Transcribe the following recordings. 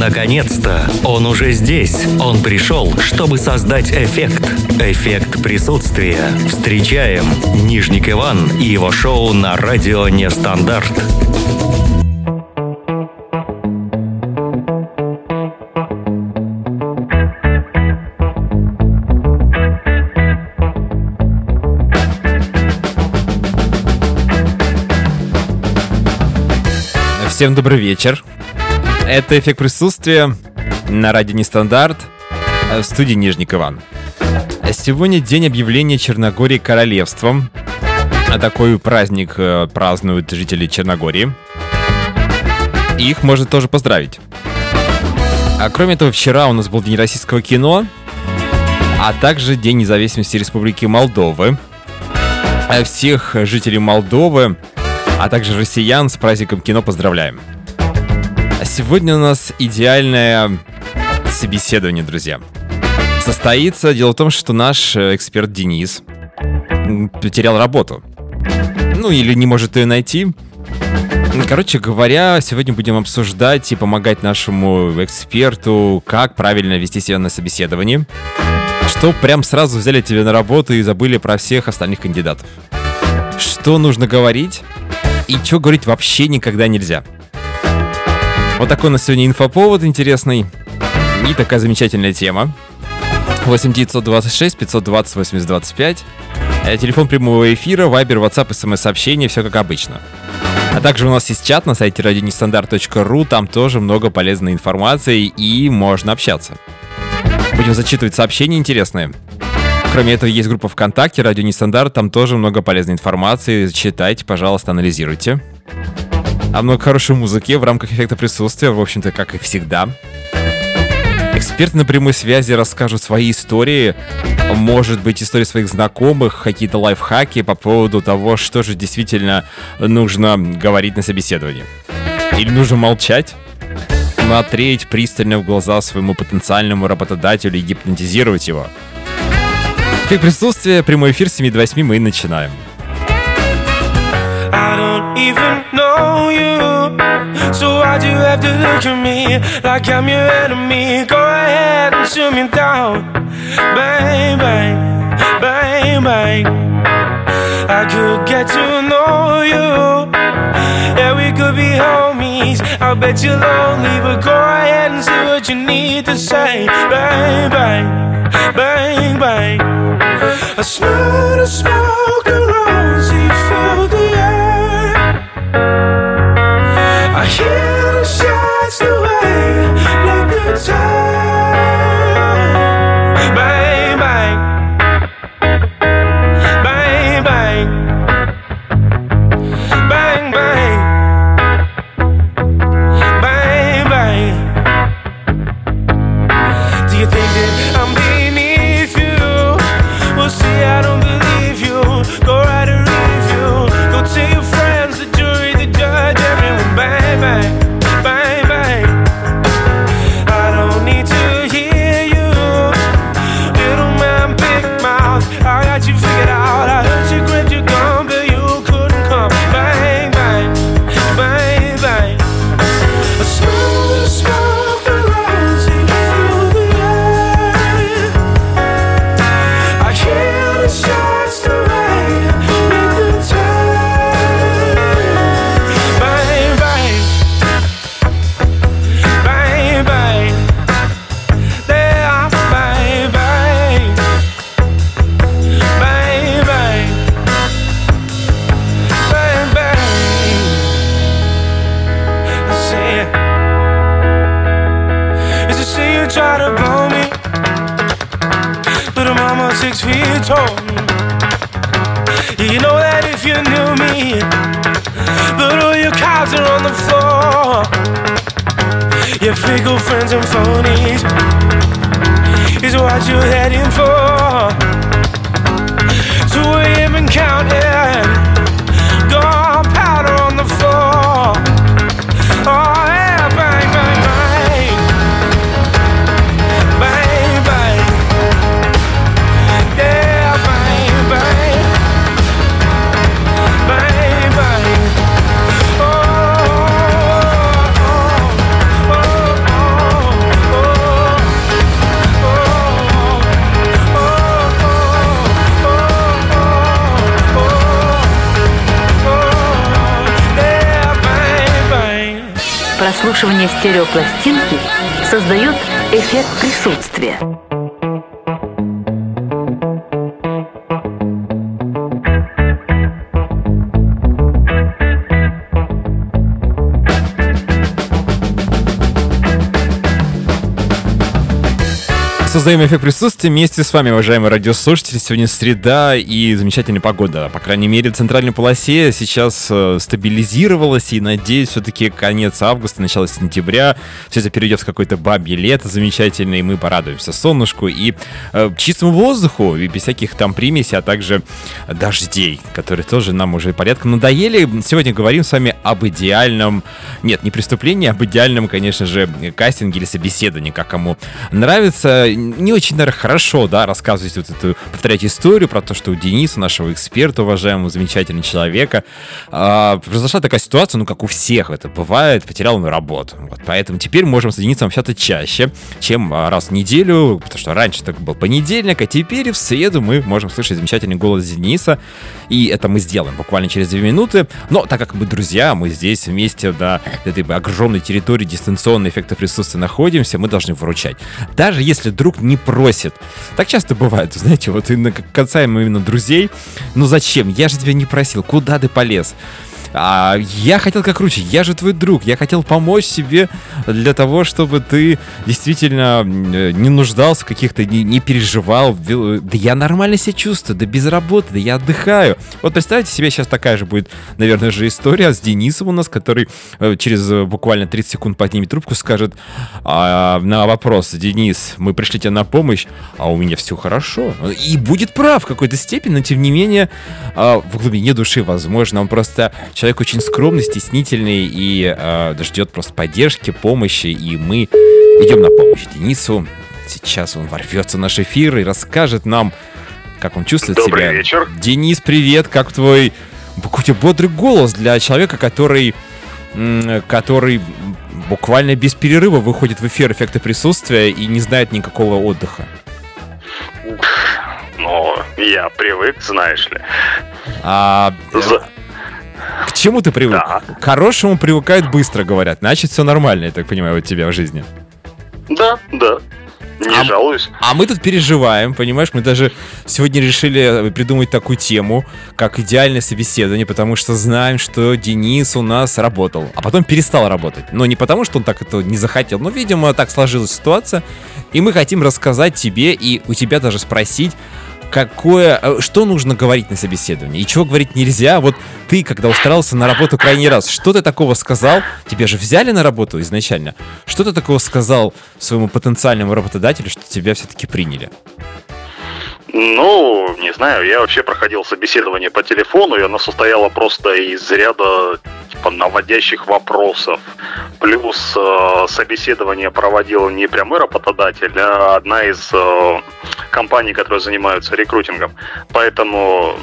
Наконец-то! Он уже здесь. Он пришел, чтобы создать эффект. Эффект присутствия. Встречаем Нижник Иван и его шоу на радио Нестандарт. Всем добрый вечер. Это эффект присутствия на радио Нестандарт в студии Нижник Иван. Сегодня день объявления Черногории королевством. А такой праздник э, празднуют жители Черногории. И их можно тоже поздравить. А кроме этого, вчера у нас был День российского кино, а также День независимости Республики Молдовы. Всех жителей Молдовы а также россиян с праздником кино поздравляем. Сегодня у нас идеальное собеседование, друзья. Состоится. Дело в том, что наш э, эксперт Денис потерял работу. Ну, или не может ее найти. Короче говоря, сегодня будем обсуждать и помогать нашему эксперту, как правильно вести себя на собеседовании. Что прям сразу взяли тебя на работу и забыли про всех остальных кандидатов. Что нужно говорить? и что говорить вообще никогда нельзя. Вот такой у нас сегодня инфоповод интересный и такая замечательная тема. 8 926 520 8025. Телефон прямого эфира, вайбер, ватсап, смс-сообщение, все как обычно. А также у нас есть чат на сайте radionestandarт.ru, там тоже много полезной информации и можно общаться. Будем зачитывать сообщения интересные. Кроме этого, есть группа ВКонтакте, Радио Нестандарт, там тоже много полезной информации. Читайте, пожалуйста, анализируйте. А много хорошей музыки в рамках эффекта присутствия, в общем-то, как и всегда. Эксперты на прямой связи расскажут свои истории, может быть, истории своих знакомых, какие-то лайфхаки по поводу того, что же действительно нужно говорить на собеседовании. Или нужно молчать, смотреть пристально в глаза своему потенциальному работодателю и гипнотизировать его – как присутствие, прямой эфир с 7 до 8 мы начинаем. I don't even know you. So why'd you have to look at me Like I'm your enemy? Go ahead and shoot me down. Bang, bang, bang, bang. I could get to know you. Yeah, we could be homies. I bet you're lonely But go ahead and say what you need to say. Bang, bang, bang, bang. I smell the smoke, the rosy fill the Kill the shots away, let the time. Эффект Создаем эффект присутствия вместе с вами, уважаемые радиослушатели. Сегодня среда и замечательная погода. По крайней мере, в центральной полосе сейчас э, стабилизировалась. И, надеюсь, все-таки конец августа, начало сентября. Все это перейдет в какое-то бабье лето замечательное. И мы порадуемся солнышку и э, чистому воздуху. И без всяких там примесей, а также дождей, которые тоже нам уже порядком надоели. Сегодня говорим с вами об идеальном... Нет, не преступлении, а об идеальном, конечно же, кастинге или собеседовании, как кому нравится не очень, наверное, хорошо, да, рассказывать вот эту, повторять историю про то, что у Дениса, нашего эксперта, уважаемого, замечательного человека, э, произошла такая ситуация, ну, как у всех это бывает, потерял он работу. Вот, поэтому теперь можем с Денисом общаться чаще, чем а, раз в неделю, потому что раньше так был понедельник, а теперь в среду мы можем слышать замечательный голос Дениса, и это мы сделаем буквально через две минуты. Но так как мы друзья, мы здесь вместе на этой огромной территории дистанционного эффекта присутствия находимся, мы должны выручать. Даже если друг друг не просит. Так часто бывает, знаете, вот и касаемо именно друзей. Ну зачем? Я же тебя не просил. Куда ты полез? А я хотел как круче, я же твой друг, я хотел помочь себе для того, чтобы ты действительно э, не нуждался в каких-то, не, не переживал. Да я нормально себя чувствую, да без работы, да я отдыхаю. Вот представьте себе, сейчас такая же будет, наверное, же история с Денисом у нас, который э, через э, буквально 30 секунд поднимет трубку, скажет а, на вопрос, Денис, мы пришли тебе на помощь, а у меня все хорошо. И будет прав в какой-то степени, но тем не менее а, в глубине души, возможно, он просто Человек очень скромный, стеснительный и э, ждет просто поддержки, помощи, и мы идем на помощь Денису. Сейчас он ворвется в наш эфир и расскажет нам, как он чувствует Добрый себя. вечер. Денис, привет, как твой... Какой у тебя бодрый голос для человека, который который буквально без перерыва выходит в эфир эффекта присутствия и не знает никакого отдыха. Ну, я привык, знаешь ли. А, За... К чему ты привык? Да. К хорошему привыкают быстро, говорят. Значит, все нормально, я так понимаю, у тебя в жизни. Да, да. Не а, жалуюсь. А мы тут переживаем, понимаешь? Мы даже сегодня решили придумать такую тему, как идеальное собеседование, потому что знаем, что Денис у нас работал, а потом перестал работать. Но не потому, что он так это не захотел, но, видимо, так сложилась ситуация. И мы хотим рассказать тебе и у тебя даже спросить, какое, э, что нужно говорить на собеседовании и чего говорить нельзя. Вот ты, когда устраивался на работу крайний раз, что ты такого сказал? Тебя же взяли на работу изначально. Что ты такого сказал своему потенциальному работодателю, что тебя все-таки приняли? Ну, не знаю, я вообще проходил собеседование по телефону, и оно состояло просто из ряда наводящих вопросов. Плюс э, собеседование проводил не прямой работодатель, а одна из э, компаний, которые занимаются рекрутингом. Поэтому,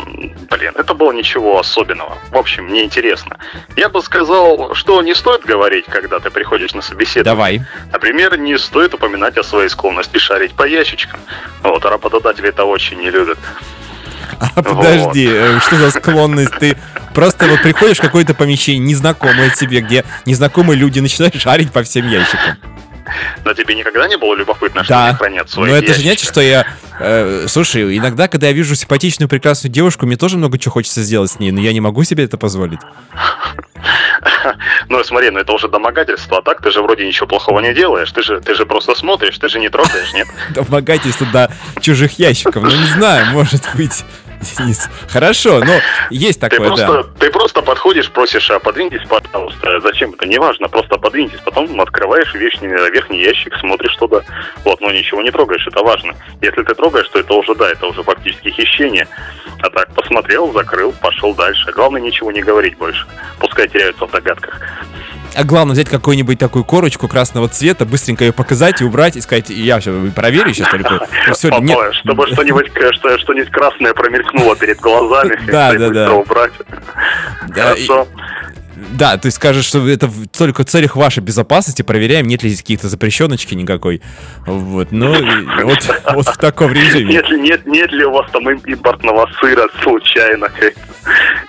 блин, это было ничего особенного. В общем, мне интересно. Я бы сказал, что не стоит говорить, когда ты приходишь на собеседование. Давай. Например, не стоит упоминать о своей склонности шарить по ящичкам. Вот, а работодатели того очень не любят. А подожди, вот. Э, что за склонность? Ты просто вот приходишь в какое-то помещение, незнакомое тебе, где незнакомые люди начинают шарить по всем ящикам. Но тебе никогда не было любопытно, что да. они хранят свои Но это же значит, что я... Э, слушай, иногда, когда я вижу симпатичную, прекрасную девушку, мне тоже много чего хочется сделать с ней, но я не могу себе это позволить. Ну, смотри, ну это уже домогательство, а так ты же вроде ничего плохого не делаешь. Ты же, ты же просто смотришь, ты же не трогаешь, нет? Домогательство до чужих ящиков. Ну, не знаю, может быть. Денис. Хорошо, но есть такое, ты просто, да. Ты просто подходишь, просишь, а подвиньтесь, пожалуйста. Зачем это? Неважно, просто подвиньтесь. Потом открываешь верхний, верхний ящик, смотришь туда. Вот, но ничего не трогаешь, это важно. Если ты трогаешь, то это уже, да, это уже фактически хищение. А так, посмотрел, закрыл, пошел дальше. Главное, ничего не говорить больше. Пускай теряются в догадках. А главное взять какую-нибудь такую корочку красного цвета, быстренько ее показать и убрать, и сказать, я сейчас проверю сейчас только. Все, нет. Чтобы что-нибудь что, что красное промелькнуло перед глазами. Да, да, да. убрать. Хорошо. Да, ты скажешь, что это только в целях вашей безопасности, проверяем, нет ли здесь каких-то запрещеночки никакой. Вот, ну, вот, вот в таком режиме. Нет, нет, нет ли у вас там импортного сыра случайно?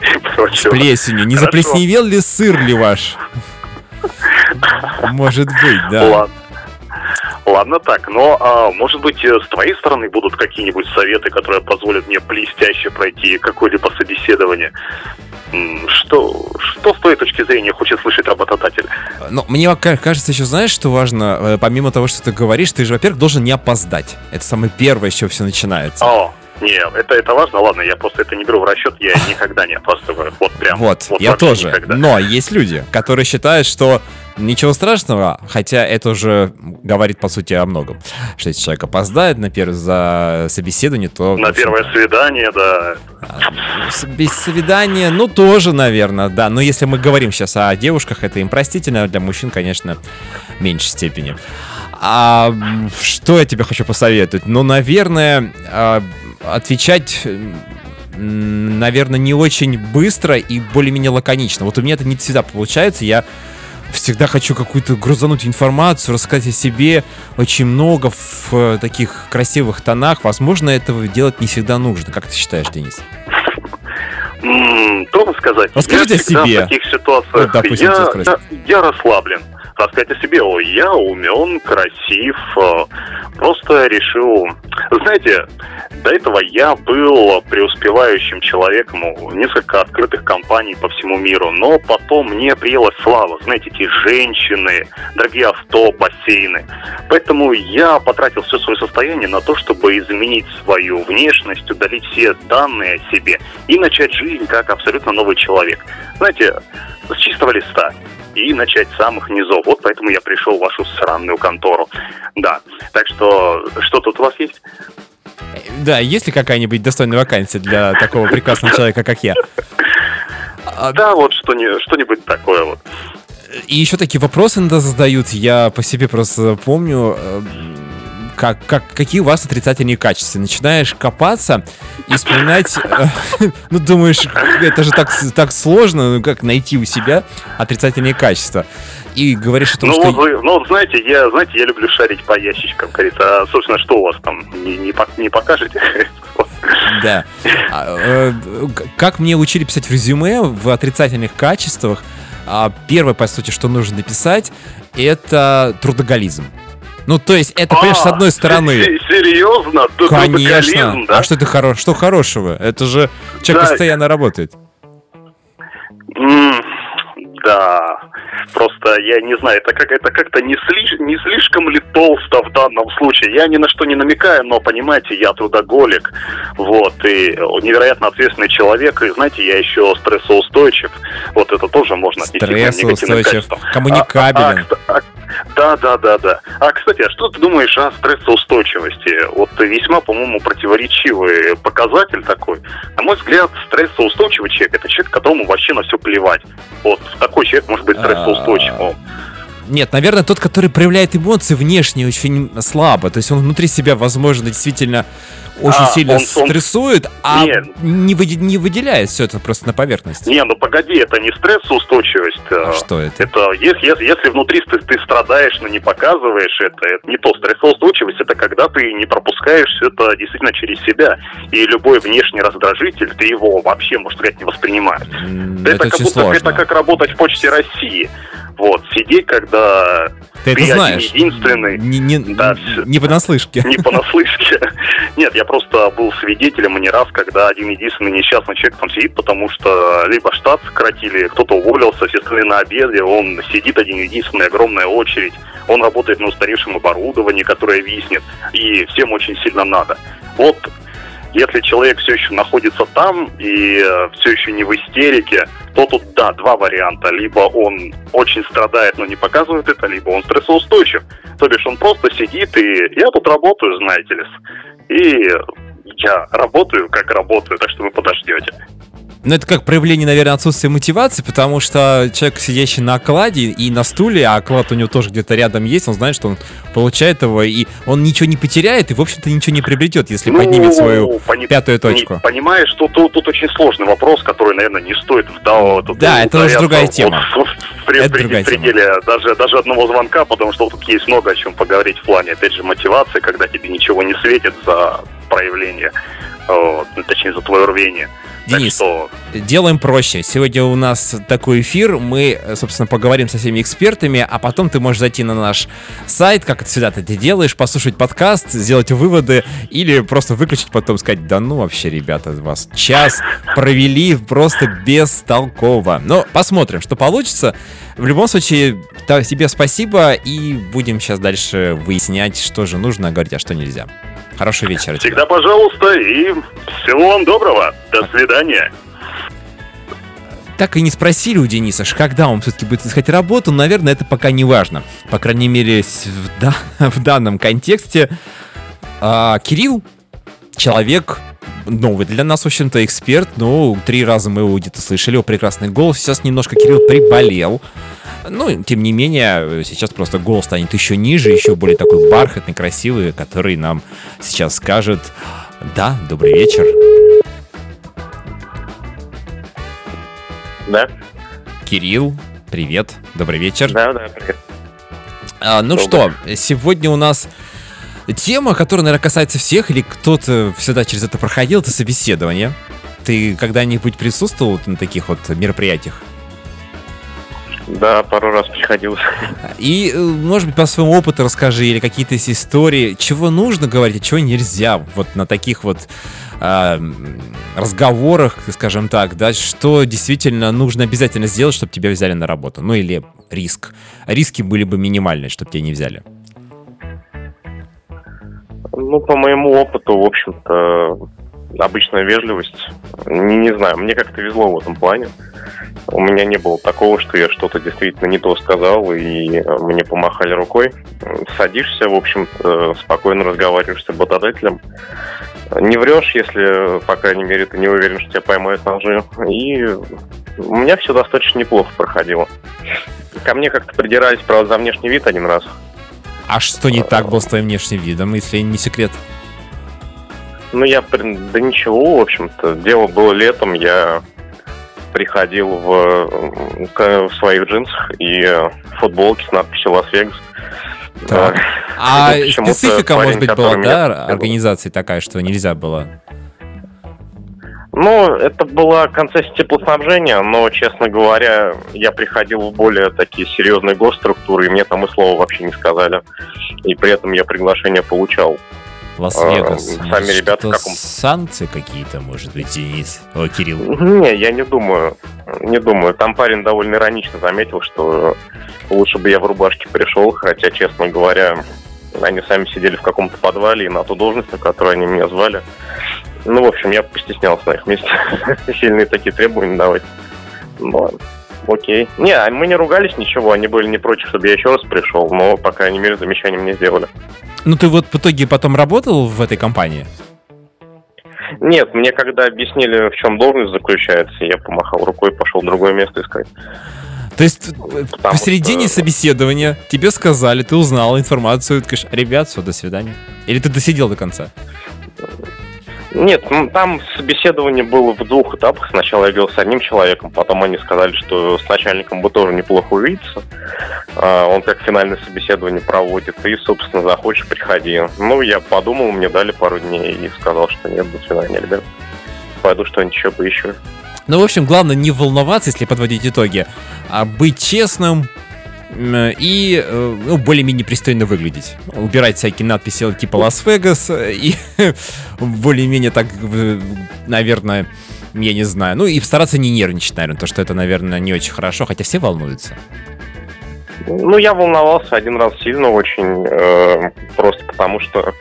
С плесенью. Не заплесневел ли сыр ли ваш? Может быть, да. Ладно. Ладно так, но а, может быть э, с твоей стороны будут какие-нибудь советы, которые позволят мне блестяще пройти какое-либо собеседование? Что, что с твоей точки зрения хочет слышать работодатель? Ну, мне ка- кажется, еще знаешь, что важно, Э, помимо того, что ты говоришь, ты же, во-первых, должен не опоздать. Это самое первое, с чего все начинается. О, не, это, это важно, ладно, я просто это не беру в расчет, я никогда не опаздываю. Вот прям. Вот, я вообще тоже. никогда. Но есть люди, которые считают, что ничего страшного, хотя это уже говорит, по сути, о многом. Что если человек опоздает на первое за собеседование, то... На первое свидание, да. с- Без свидания, ну, тоже, наверное, да. Но если мы говорим сейчас о девушках, это им простительно, а для мужчин, конечно, в меньшей степени. А что я тебе хочу посоветовать? Ну, наверное, а, отвечать, наверное, не очень быстро и более-менее лаконично. Вот у меня это не всегда получается. Я всегда хочу какую-то грузануть информацию, рассказать о себе очень много в таких красивых тонах. Возможно, этого делать не всегда нужно. Как ты считаешь, Денис? Трудно сказать. Расскажите я о себе. В таких ситуациях Вот, допустим, я, я, я расслаблен. Рассказать о себе, о, я умен, красив, э, просто решил... Знаете, до этого я был преуспевающим человеком у несколько открытых компаний по всему миру, но потом мне приелась слава, знаете, эти женщины, дорогие авто, бассейны. Поэтому я потратил все свое состояние на то, чтобы изменить свою внешность, удалить все данные о себе и начать жизнь как абсолютно новый человек. Знаете, с чистого листа и начать с самых низов. Вот поэтому я пришел в вашу сраную контору. Да. Так что, что тут у вас есть? Да, есть ли какая-нибудь достойная вакансия для такого прекрасного человека, как я? А, Да, вот что-ни- что-нибудь такое вот. И еще такие вопросы иногда задают. Я по себе просто помню, э, как, как, какие у вас отрицательные качества. Начинаешь копаться и вспоминать, э, ну, думаешь, это же так, так сложно, ну, как найти у себя отрицательные качества. И говоришь о том, Ну, что... вот вы, ну, вот знаете, я, знаете, я люблю шарить по ящичкам, говорится. А, собственно, что у вас там? Не, не, не покажете? Да. А, э, Как мне учили писать в резюме в отрицательных качествах, а, первое, по сути, что нужно написать, это трудоголизм. Ну, то есть, это, понимаешь, с А, одной стороны... се- Серьезно? Конечно. А что это хоро... что хорошего? Это же человек постоянно работает. Да, просто я не знаю, это как это как-то не, слиш- не слишком ли толсто в данном случае. Я ни на что не намекаю, но понимаете, я трудоголик, вот и невероятно ответственный человек, и знаете, я еще стрессоустойчив. Вот это тоже можно отнести к негативным Стрессоустойчив, качествам. коммуникабелен. А- а- а- да, да, да, да. А кстати, а что ты думаешь о стрессоустойчивости? Вот весьма, по-моему, противоречивый показатель такой. На мой взгляд, стрессоустойчивый человек это человек, которому вообще на все плевать. Вот такой человек может быть стрессоустойчивым. Нет, наверное, тот, который проявляет эмоции внешне очень слабо. То есть он внутри себя, возможно, действительно очень А, сильно он- он- стрессует, а Нет. не, выде- не выделяет все это просто на поверхности. Не, ну погоди, это не стрессоустойчивость. А э, что это? Это если, если, если внутри ты, ты страдаешь, но не показываешь это, это не то. Стрессоустойчивость это когда ты не пропускаешь все это действительно через себя. И любой внешний раздражитель, ты его вообще, можно сказать, не воспринимаешь. Это, это, как будто сложно. это как работать в Почте России. Вот, сидеть, когда Ты это ты один знаешь. единственный. Не, не, Да, не понаслышке. Не понаслышке. Нет, я просто был свидетелем и не раз, когда один единственный несчастный человек там сидит, потому что либо штат сократили, кто-то уволился, все остальные на обеде, он сидит один единственный, огромная очередь, он работает на устаревшем оборудовании, которое виснет, и всем очень сильно надо. Вот если человек все еще находится там и все еще не в истерике, то тут, да, два варианта. Либо он очень страдает, но не показывает это, либо он стрессоустойчив. То бишь он просто сидит и я тут работаю, знаете ли. И я работаю, как работаю, так что вы подождете. Ну, это как проявление, наверное, отсутствия мотивации, потому что человек, сидящий на окладе и на стуле, а оклад у него тоже где-то рядом есть, он знает, что он получает его, и он ничего не потеряет, и, в общем-то, ничего не приобретет, если поднимет свою пони- пятую Ну, не- точку. понимаешь, что тут, тут очень сложный вопрос, который, наверное, не стоит вдаваться. тут Да, это уже другая вот тема. в- в пред- Это другая тема. пределе даже, даже одного звонка, потому что тут есть много о чем поговорить в плане, опять же, мотивации, когда тебе ничего не светит за проявление, вот, ну, точнее, за твое рвение. Денис, что... делаем проще. Сегодня у нас такой эфир. Мы, собственно, поговорим со всеми экспертами, а потом ты можешь зайти на наш сайт, как это всегда ты это делаешь, послушать подкаст, сделать выводы или просто выключить, потом сказать, да ну вообще, ребята, вас час провели просто бестолково. Но посмотрим, что получится. В любом случае, тебе спасибо, и будем сейчас дальше выяснять, что же нужно говорить, а что нельзя. Хорошего вечера. Всегда тебе. пожалуйста, и всего вам доброго. До свидания. Так и не спросили у Дениса, когда он все-таки будет искать работу, наверное, это пока не важно. По крайней мере, в, да, в данном контексте. А, Кирилл, человек новый для нас, в общем-то, эксперт. Ну, три раза мы его где-то слышали, его прекрасный голос. Сейчас немножко Кирилл приболел. Ну, тем не менее, сейчас просто голос станет еще ниже, еще более такой бархатный, красивый, который нам сейчас скажет «Да, добрый вечер». Да. Кирилл, привет, добрый вечер. Да, да, привет. А, ну Добрый. что, сегодня у нас тема, которая, наверное, касается всех, или кто-то всегда через это проходил, это собеседование. Ты когда-нибудь присутствовал на таких вот мероприятиях? Да, пару раз приходилось. И, э, может быть, по своему опыту расскажи, или какие-то истории, чего нужно говорить, а чего нельзя, вот на таких вот э, разговорах, скажем так, да, что действительно нужно обязательно сделать, чтобы тебя взяли на работу, ну или риск. Риски были бы минимальные, чтобы тебя не взяли. Ну, по моему опыту, в общем-то, обычная вежливость. Не, не знаю, мне как-то везло в этом плане. У меня не было такого, что я что-то действительно не то сказал, и мне помахали рукой. Садишься, в общем-то, спокойно разговариваешь с работодателем. Не врешь, если, по крайней мере, ты не уверен, что тебя поймают на лжи. И у меня все достаточно неплохо проходило. Ко мне как-то придирались, правда, за внешний вид один раз. А что не так было с твоим внешним видом, если не секрет? Ну, я, да ничего, в общем-то. Дело было летом, я приходил в, в своих джинсах и футболке с надписью «Лас-Вегас». Так. А специфика, может быть, была, да, организации такая, что нельзя было? Ну, это была концессия теплоснабжения, но, честно говоря, я приходил в более такие серьезные госструктуры, и мне там и слова вообще не сказали. И при этом я приглашение получал. Лас-Вегас. А, сами ребята в каком Санкции какие-то, может быть, Денис? О, Кирилл. Не, я не думаю. Не думаю. Там парень довольно иронично заметил, что лучше бы я в рубашке пришел, хотя, честно говоря, они сами сидели в каком-то подвале, и на ту должность, на которую они меня звали. Ну, в общем, я постеснялся на их месте. Сильные такие требования давать. Ну, окей. Не, а мы не ругались ничего, они были не против, чтобы я еще раз пришел, но, по крайней мере, замечания мне сделали. Ну, ты вот в итоге потом работал в этой компании? Нет, мне когда объяснили, в чем должность заключается, я помахал рукой пошел в другое место искать. То есть э, Потому посередине что... собеседования тебе сказали, ты узнал информацию, ты говоришь, ребят, все, до свидания. Или ты досидел до конца? Нет, там собеседование было в двух этапах. Сначала я говорил с одним человеком, потом они сказали, что с начальником бы тоже неплохо увидеться. А, он как финальное собеседование проводит, и, собственно, захочешь, приходи. Ну, я подумал, мне дали пару дней и сказал, что нет, до свидания, ребят. Пойду что-нибудь еще поищу. Ну, в общем, главное не волноваться, если подводить итоги, а быть честным, и э, ну, более-менее пристойно выглядеть. Убирать всякие надписи типа Лас-Вегас и более-менее так, наверное, я не знаю. Ну и стараться не нервничать, наверное, то, что это, наверное, не очень хорошо, хотя все волнуются. Ну, я волновался один раз сильно очень, э, просто потому что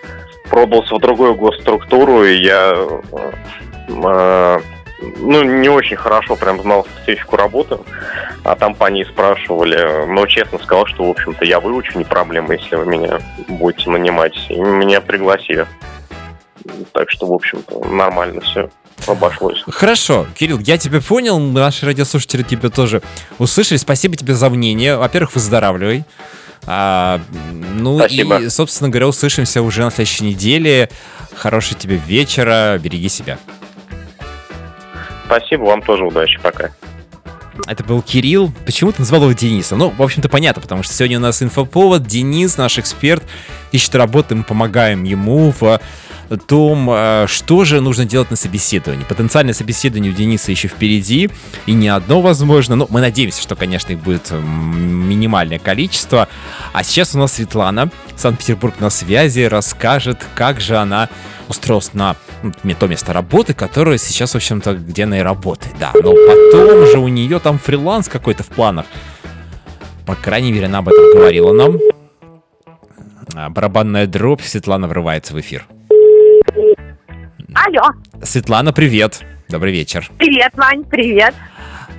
пробовался в другую госструктуру, и я э, ну, не очень хорошо прям знал специфику работы, а там по ней спрашивали, но честно сказал, что, в общем-то, я выучу, не проблема, если вы меня будете нанимать. И меня пригласили. Так что, в общем-то, нормально все обошлось. Хорошо, Кирилл, я тебя понял, наши радиослушатели тебя тоже услышали. Спасибо тебе за мнение. Во-первых, выздоравливай. А, ну Спасибо. и, собственно говоря, услышимся уже на следующей неделе. Хорошего тебе вечера, береги себя. Спасибо, вам тоже удачи, пока. Это был Кирилл. Почему ты назвал его Денисом? Ну, в общем-то, понятно, потому что сегодня у нас инфоповод. Денис, наш эксперт, ищет работу, мы помогаем ему в том, э, что же нужно делать на собеседовании. Потенциальное собеседование у Дениса еще впереди, и не одно возможно. Но мы надеемся, что, конечно, их будет минимальное количество. А сейчас у нас Светлана, Санкт-Петербург на связи, расскажет, как же она устроилась на ну, то место работы, которое сейчас, в общем-то, где она и работает, да. Но потом же у нее там фриланс какой-то в планах. По крайней мере, она об этом говорила нам. А, барабанная дробь, Светлана врывается в эфир. Алло. Светлана, привет. Добрый вечер. Привет, Вань, привет.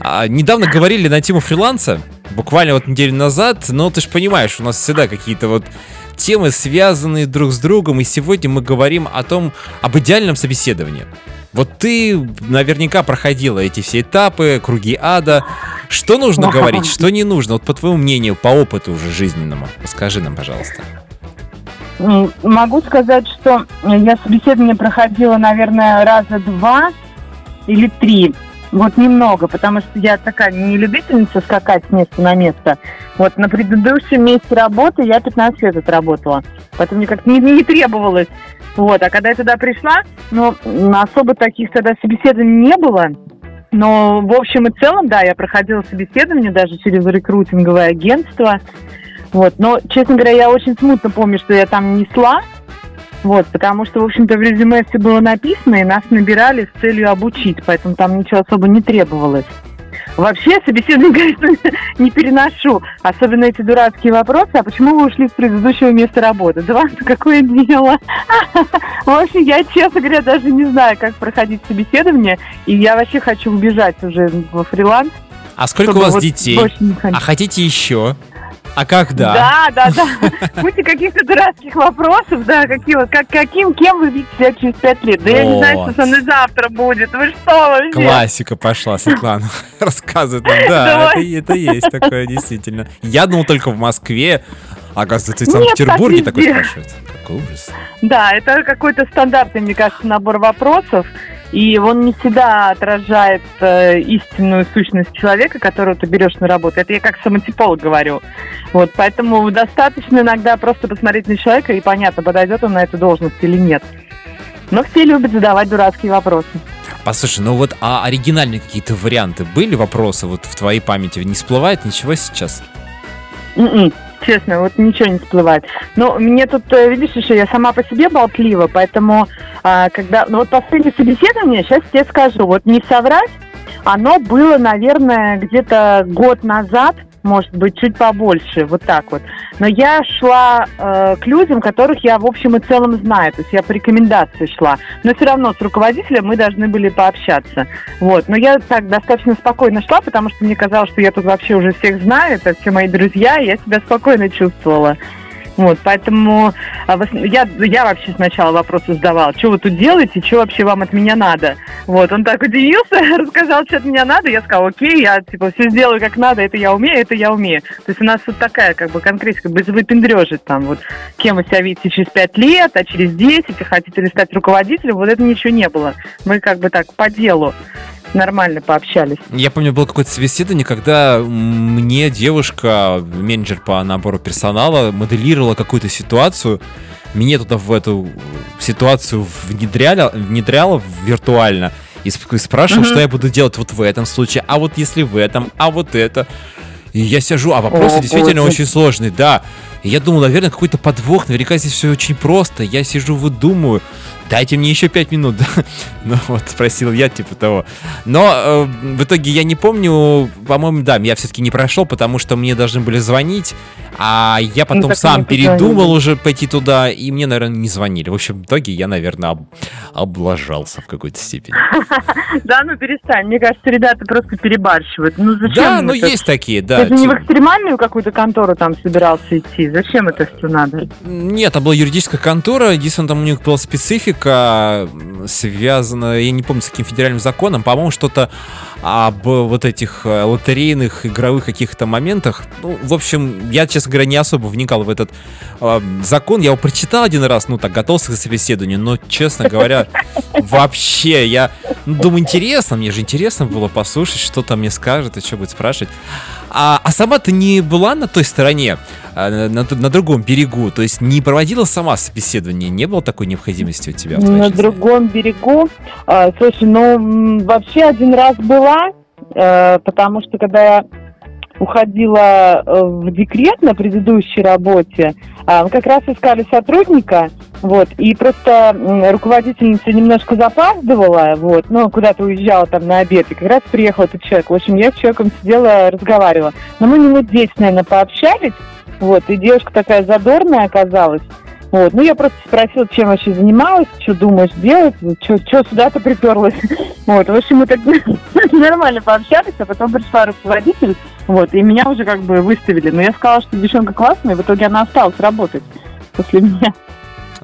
А, недавно говорили на тему фриланса, буквально вот неделю назад, но ты же понимаешь, у нас всегда какие-то вот темы, связанные друг с другом, и сегодня мы говорим о том, об идеальном собеседовании. Вот ты наверняка проходила эти все этапы, круги ада. Что нужно говорить, что не нужно? Вот по твоему мнению, по опыту уже жизненному. Расскажи нам, пожалуйста. Могу сказать, что я собеседование проходила, наверное, раза два или три. Вот немного, потому что я такая не любительница скакать с места на место. Вот на предыдущем месте работы я 15 лет отработала. Поэтому мне как-то не, не требовалось. Вот, а когда я туда пришла, ну, особо таких тогда собеседований не было. Но в общем и целом, да, я проходила собеседование даже через рекрутинговое агентство. Вот, но, честно говоря, я очень смутно помню, что я там несла. Вот, потому что, в общем-то, в резюме все было написано, и нас набирали с целью обучить, поэтому там ничего особо не требовалось. Вообще, собеседование, конечно, не переношу. Особенно эти дурацкие вопросы. А почему вы ушли с предыдущего места работы? Да вам какое дело? В общем, я, честно говоря, даже не знаю, как проходить собеседование. И я вообще хочу убежать уже во фриланс. А сколько у вас вот детей? А хотите еще? А когда? Да, да, да. Будьте каких-то дурацких вопросов, да, какие, вот, как, каким, кем вы видите себя через пять лет. Да я не знаю, что со мной завтра будет. Вы что вообще? Классика пошла, Светлана. Рассказывает нам. Да, это, это есть такое, действительно. Я думал только в Москве, оказывается, в Санкт-Петербурге такой спрашивают. Какой ужас. Да, это какой-то стандартный, мне кажется, набор вопросов и он не всегда отражает э, истинную сущность человека, которого ты берешь на работу. Это я как самотиполог говорю. Вот, поэтому достаточно иногда просто посмотреть на человека и понятно, подойдет он на эту должность или нет. Но все любят задавать дурацкие вопросы. Послушай, ну вот а оригинальные какие-то варианты были вопросы вот в твоей памяти? Не всплывает ничего сейчас? Mm-mm. Честно, вот ничего не всплывает. Но мне тут, э, видишь, еще я сама по себе болтлива, поэтому а, когда... Ну вот последнее собеседование, сейчас тебе скажу, вот не соврать, оно было, наверное, где-то год назад, может быть, чуть побольше, вот так вот. Но я шла э, к людям, которых я в общем и целом знаю, то есть я по рекомендации шла. Но все равно с руководителем мы должны были пообщаться. Вот. Но я так достаточно спокойно шла, потому что мне казалось, что я тут вообще уже всех знаю, это все мои друзья, и я себя спокойно чувствовала. Вот, поэтому а, я, я вообще сначала вопросы задавала, что вы тут делаете, что вообще вам от меня надо. Вот, он так удивился, рассказал, что от меня надо, я сказала, окей, я типа все сделаю как надо, это я умею, это я умею. То есть у нас вот такая как бы конкретика, без выпендрежить там, вот, кем вы себя видите через пять лет, а через десять, и хотите ли стать руководителем, вот это ничего не было. Мы как бы так по делу нормально пообщались. Я помню, было какое-то собеседование, когда мне девушка, менеджер по набору персонала, моделировала какую-то ситуацию, меня туда в эту ситуацию внедряла, внедряла виртуально и спрашивал, uh-huh. что я буду делать вот в этом случае, а вот если в этом, а вот это. И я сижу, а вопросы О, действительно очень сложные, да. И я думал, наверное, какой-то подвох, наверняка здесь все очень просто. Я сижу, выдумываю дайте мне еще пять минут. ну вот, спросил я, типа того. Но э, в итоге я не помню, по-моему, да, я все-таки не прошел, потому что мне должны были звонить, а я ну, потом ну, сам передумал уже пойти туда, и мне, наверное, не звонили. В общем, в итоге я, наверное, об, облажался в какой-то степени. Да, ну перестань. Мне кажется, ребята просто перебарщивают. Ну зачем? Да, ну есть такие, да. Ты же не в экстремальную какую-то контору там собирался идти. Зачем это все надо? Нет, это была юридическая контора. Единственное, там у них была специфика, связанная, я не помню, с каким федеральным законом. По-моему, что-то об вот этих э, лотерейных игровых каких-то моментах. Ну, в общем, я, честно говоря, не особо вникал в этот э, закон. Я его прочитал один раз, ну так, готовился к собеседованию, но, честно говоря, вообще, я ну, думаю, интересно, мне же интересно было послушать, что там мне скажет и что будет спрашивать. А, а сама ты не была на той стороне, а, на, на другом берегу, то есть не проводила сама собеседование, не было такой необходимости у тебя? На жизни? другом берегу. А, слушай, ну вообще один раз была, э, потому что когда я уходила э, в декрет на предыдущей работе, а, мы как раз искали сотрудника, вот, и просто руководительница немножко запаздывала, вот, ну, куда-то уезжала там на обед, и как раз приехал этот человек. В общем, я с человеком сидела, разговаривала. Но мы минут 10, наверное, пообщались, вот, и девушка такая задорная оказалась. Вот. Ну, я просто спросила, чем вообще занималась, что думаешь делать, что сюда-то приперлась. Вот. В общем, мы так нормально пообщались, а потом пришла руководитель, вот, и меня уже как бы выставили. Но я сказала, что девчонка классная, и в итоге она осталась работать после меня.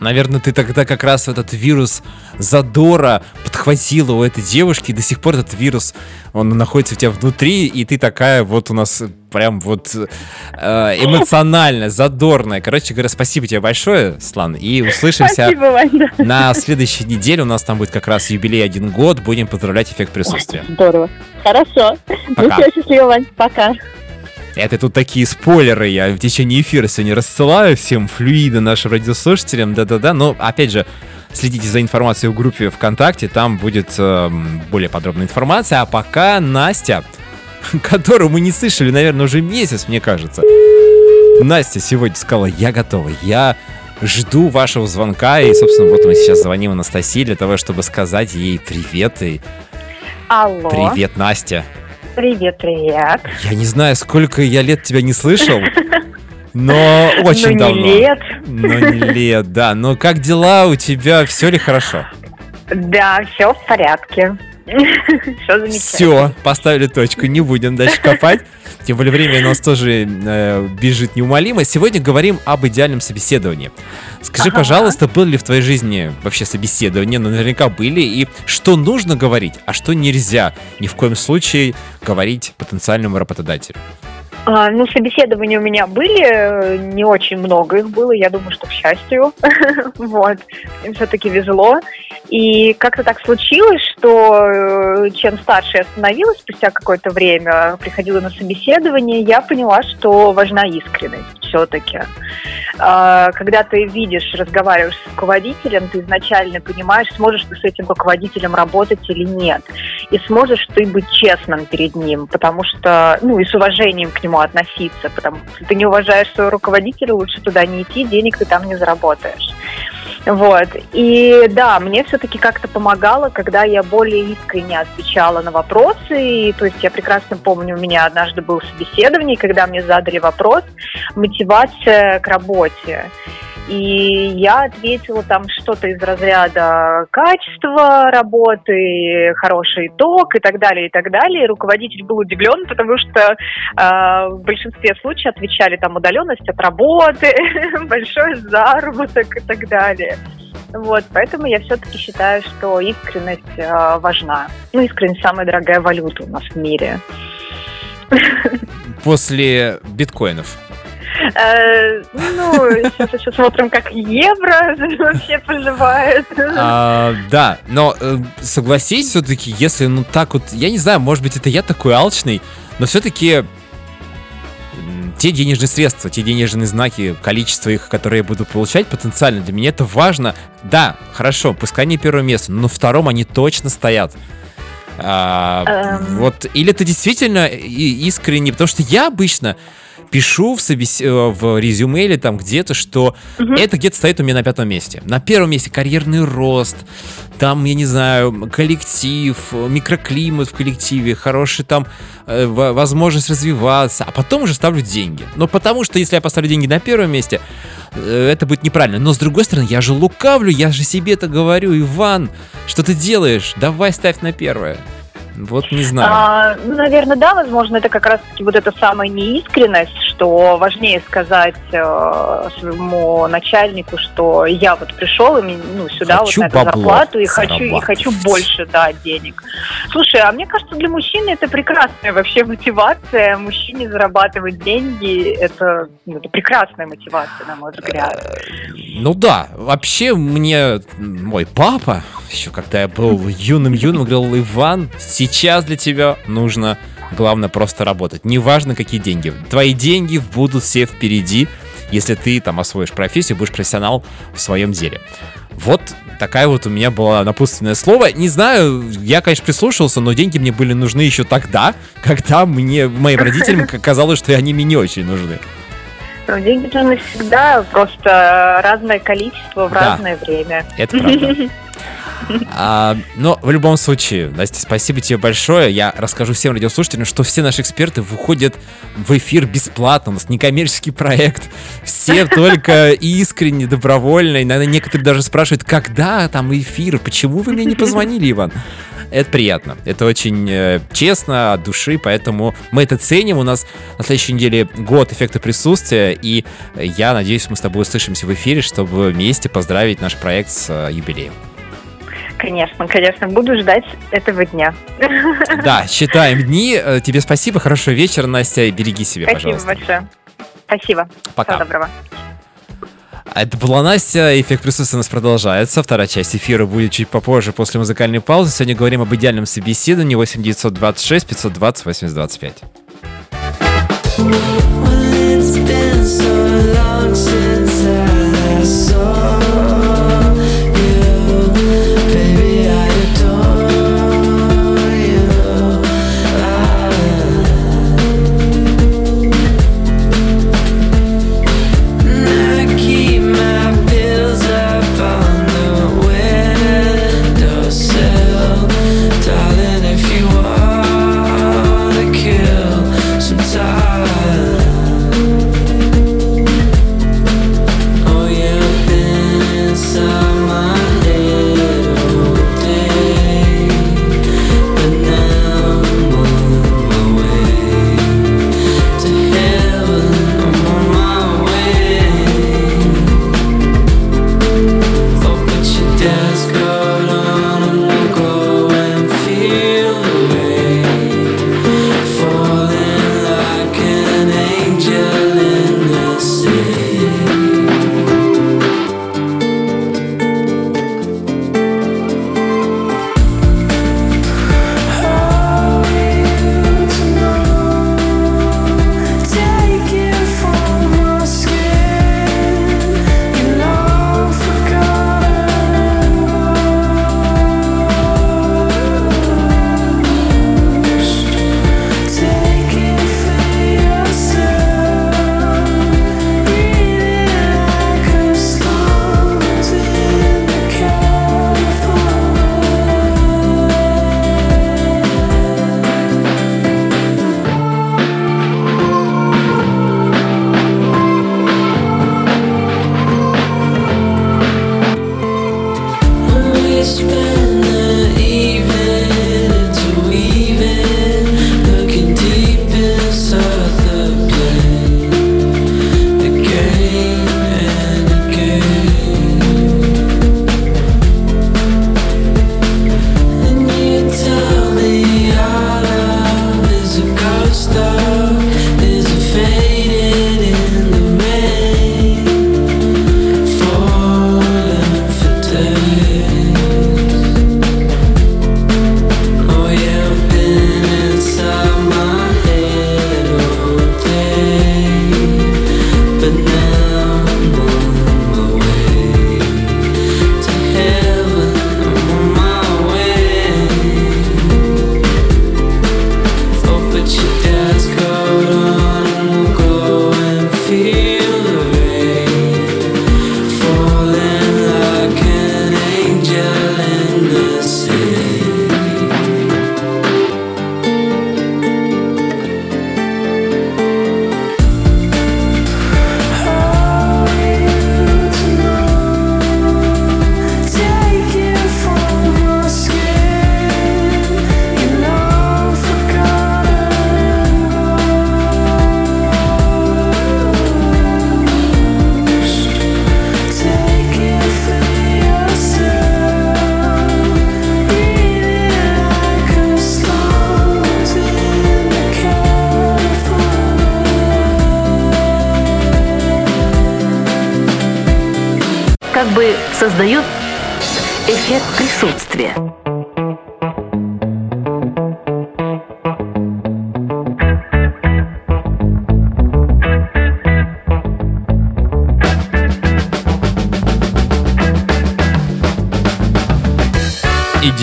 Наверное, ты тогда как раз этот вирус задора подхватила у этой девушки, и до сих пор этот вирус, он находится у тебя внутри, и ты такая вот у нас прям вот э, эмоциональная, задорная. Короче говоря, спасибо тебе большое, Слан, и услышимся спасибо, Ваня. на следующей неделе. У нас там будет как раз юбилей один год, будем поздравлять эффект присутствия. Здорово. Хорошо. Ну Пока. Ну все, счастливо, Вань. Пока. Это тут такие спойлеры я в течение эфира сегодня рассылаю всем флюида нашим радиослушателям, да-да-да, но опять же, следите за информацией в группе ВКонтакте, там будет э, более подробная информация, а пока Настя, которую мы не слышали, наверное, уже месяц, мне кажется. Настя сегодня сказала, я готова, я жду вашего звонка, и, собственно, вот мы сейчас звоним Анастасии для того, чтобы сказать ей привет и... Алло. Привет, Настя. Привет, привет. Я не знаю, сколько я лет тебя не слышал, но очень ну, не давно. лет. Но не лет, да. Но как дела у тебя? Все ли хорошо? Да, все в порядке. Все поставили точку, не будем дальше копать. Тем более время у нас тоже э, бежит неумолимо. Сегодня говорим об идеальном собеседовании. Скажи, Ага. пожалуйста, было ли в твоей жизни вообще собеседование? Ну, наверняка были. И что нужно говорить, а что нельзя ни в коем случае говорить потенциальному работодателю? А, ну, собеседования у меня были, не очень много их было, я думаю, что к счастью. вот, им все-таки везло. И как-то так случилось, что э, чем старше я становилась, спустя какое-то время приходила на собеседование, я поняла, что важна искренность все-таки. Когда ты видишь, разговариваешь с руководителем, ты изначально понимаешь, сможешь ты с этим руководителем работать или нет. И сможешь ты быть честным перед ним, потому что, ну, и с уважением к нему относиться, потому что ты не уважаешь своего руководителя, лучше туда не идти, денег ты там не заработаешь. Вот. И да, мне все-таки как-то помогало, когда я более искренне отвечала на вопросы. И, то есть я прекрасно помню, у меня однажды было собеседование, когда мне задали вопрос мотивация к работе. И я ответила там что-то из разряда качества работы, хороший итог и так далее, и так далее. И руководитель был удивлен, потому что э, в большинстве случаев отвечали там удаленность от работы, большой заработок и так далее. Вот, поэтому я все-таки считаю, что искренность э, важна. Ну, искренность самая дорогая валюта у нас в мире. После биткоинов. Э, Ну, сейчас еще смотрим, как евро вообще поживает. А, да, но э, согласись все-таки, если ну так вот, я не знаю, может быть это я такой алчный, но все-таки те денежные средства, те денежные знаки, количество их, которые я буду получать потенциально, для меня это важно. Да, хорошо, пускай не первое место, но на втором они точно стоят. А, Эм. Вот, или это действительно искренне, потому что я обычно пишу в, собес... э, в резюме или там где-то, что это где-то стоит у меня на пятом месте. На первом месте карьерный рост, там, я не знаю, коллектив, микроклимат в коллективе, хороший там э, во- возможность развиваться, а потом уже ставлю деньги. Но потому что если я поставлю деньги на первом месте, э, это будет неправильно. Но с другой стороны, я же лукавлю, я же себе это говорю, Иван, что ты делаешь? Давай ставь на первое. Вот не знаю. А, ну, наверное, да, возможно, это как раз-таки вот эта самая неискренность, что важнее сказать э, своему начальнику, что я вот пришел и ну, сюда Хочу вот на эту зарплату и хочу, и хочу больше, да, денег. Слушай, а мне кажется, для мужчины это прекрасная вообще мотивация. Мужчине зарабатывать деньги, это, ну, это прекрасная мотивация, на мой взгляд. Ну да, вообще мне мой папа, еще когда я был юным-юным, говорил, Иван, сейчас для тебя нужно, главное, просто работать. Неважно, какие деньги. Твои деньги будут все впереди, если ты там освоишь профессию, будешь профессионал в своем деле. Вот такая вот у меня была напутственное слово. Не знаю, я, конечно, прислушался, но деньги мне были нужны еще тогда, когда мне, моим родителям казалось, что они мне не очень нужны. Ну, деньги нужны всегда, просто разное количество в Да. разное время. Это правда. А, но в любом случае, Настя, спасибо тебе большое. Я расскажу всем радиослушателям, что все наши эксперты выходят в эфир бесплатно. У нас некоммерческий проект. Все только искренне, добровольно. Иногда некоторые даже спрашивают, когда там эфир, почему вы мне не позвонили, Иван? Это приятно. Это очень э, честно, от души, поэтому мы это ценим. У нас на следующей неделе год эффекта присутствия, и я надеюсь, мы с тобой услышимся в эфире, чтобы вместе поздравить наш проект с э, юбилеем. Конечно, конечно, буду ждать этого дня. Да, считаем дни. Э, Тебе спасибо, хорошего вечера, Настя, и береги себя, Спасибо пожалуйста. большое. Спасибо. Пока. Всего доброго. Это была Настя, эффект присутствия у нас продолжается. Вторая часть эфира будет чуть попозже, после музыкальной паузы. Сегодня говорим об идеальном собеседовании 8 926 520 8025. It's been so long since I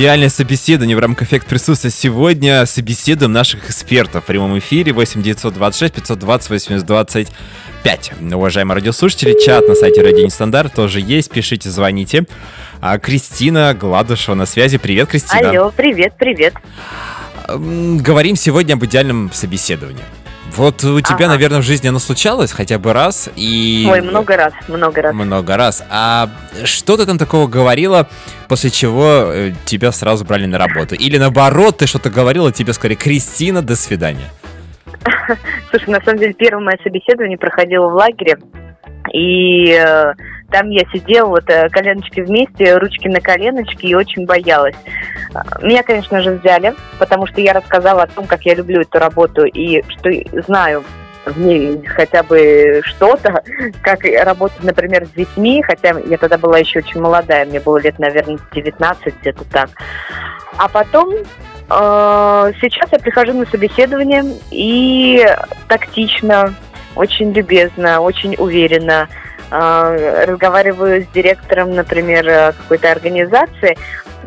Идеальное собеседование в рамках эффект присутствия. Сегодня собеседуем наших экспертов в прямом эфире 8 926 520 80 25. Уважаемые радиослушатели, чат на сайте Радио Нестандарт тоже есть. Пишите, звоните. А Кристина Гладышева на связи. Привет, Кристина. Алло, привет, привет. Говорим сегодня об идеальном собеседовании. Вот у тебя, Ага. наверное, в жизни оно случалось хотя бы раз и... Ой, много раз, много раз. Много раз. А что ты там такого говорила, после чего э, тебя сразу брали на работу? Или наоборот, ты что-то говорила, тебе сказали, Кристина, до свидания. Слушай, на самом деле, первое мое собеседование проходило в лагере. И э, там я сидела, вот э, коленочки вместе, ручки на коленочки, и очень боялась. А, Меня, конечно же, взяли, потому что я рассказала о том, как я люблю эту работу и что знаю в ней хотя бы что-то, как работать, например, с детьми, хотя я тогда была еще очень молодая, мне было лет, наверное, 19, где-то так. А потом э, сейчас я прихожу на собеседование и тактично, очень любезно, очень уверенно э, разговариваю с директором, например, э, какой-то организации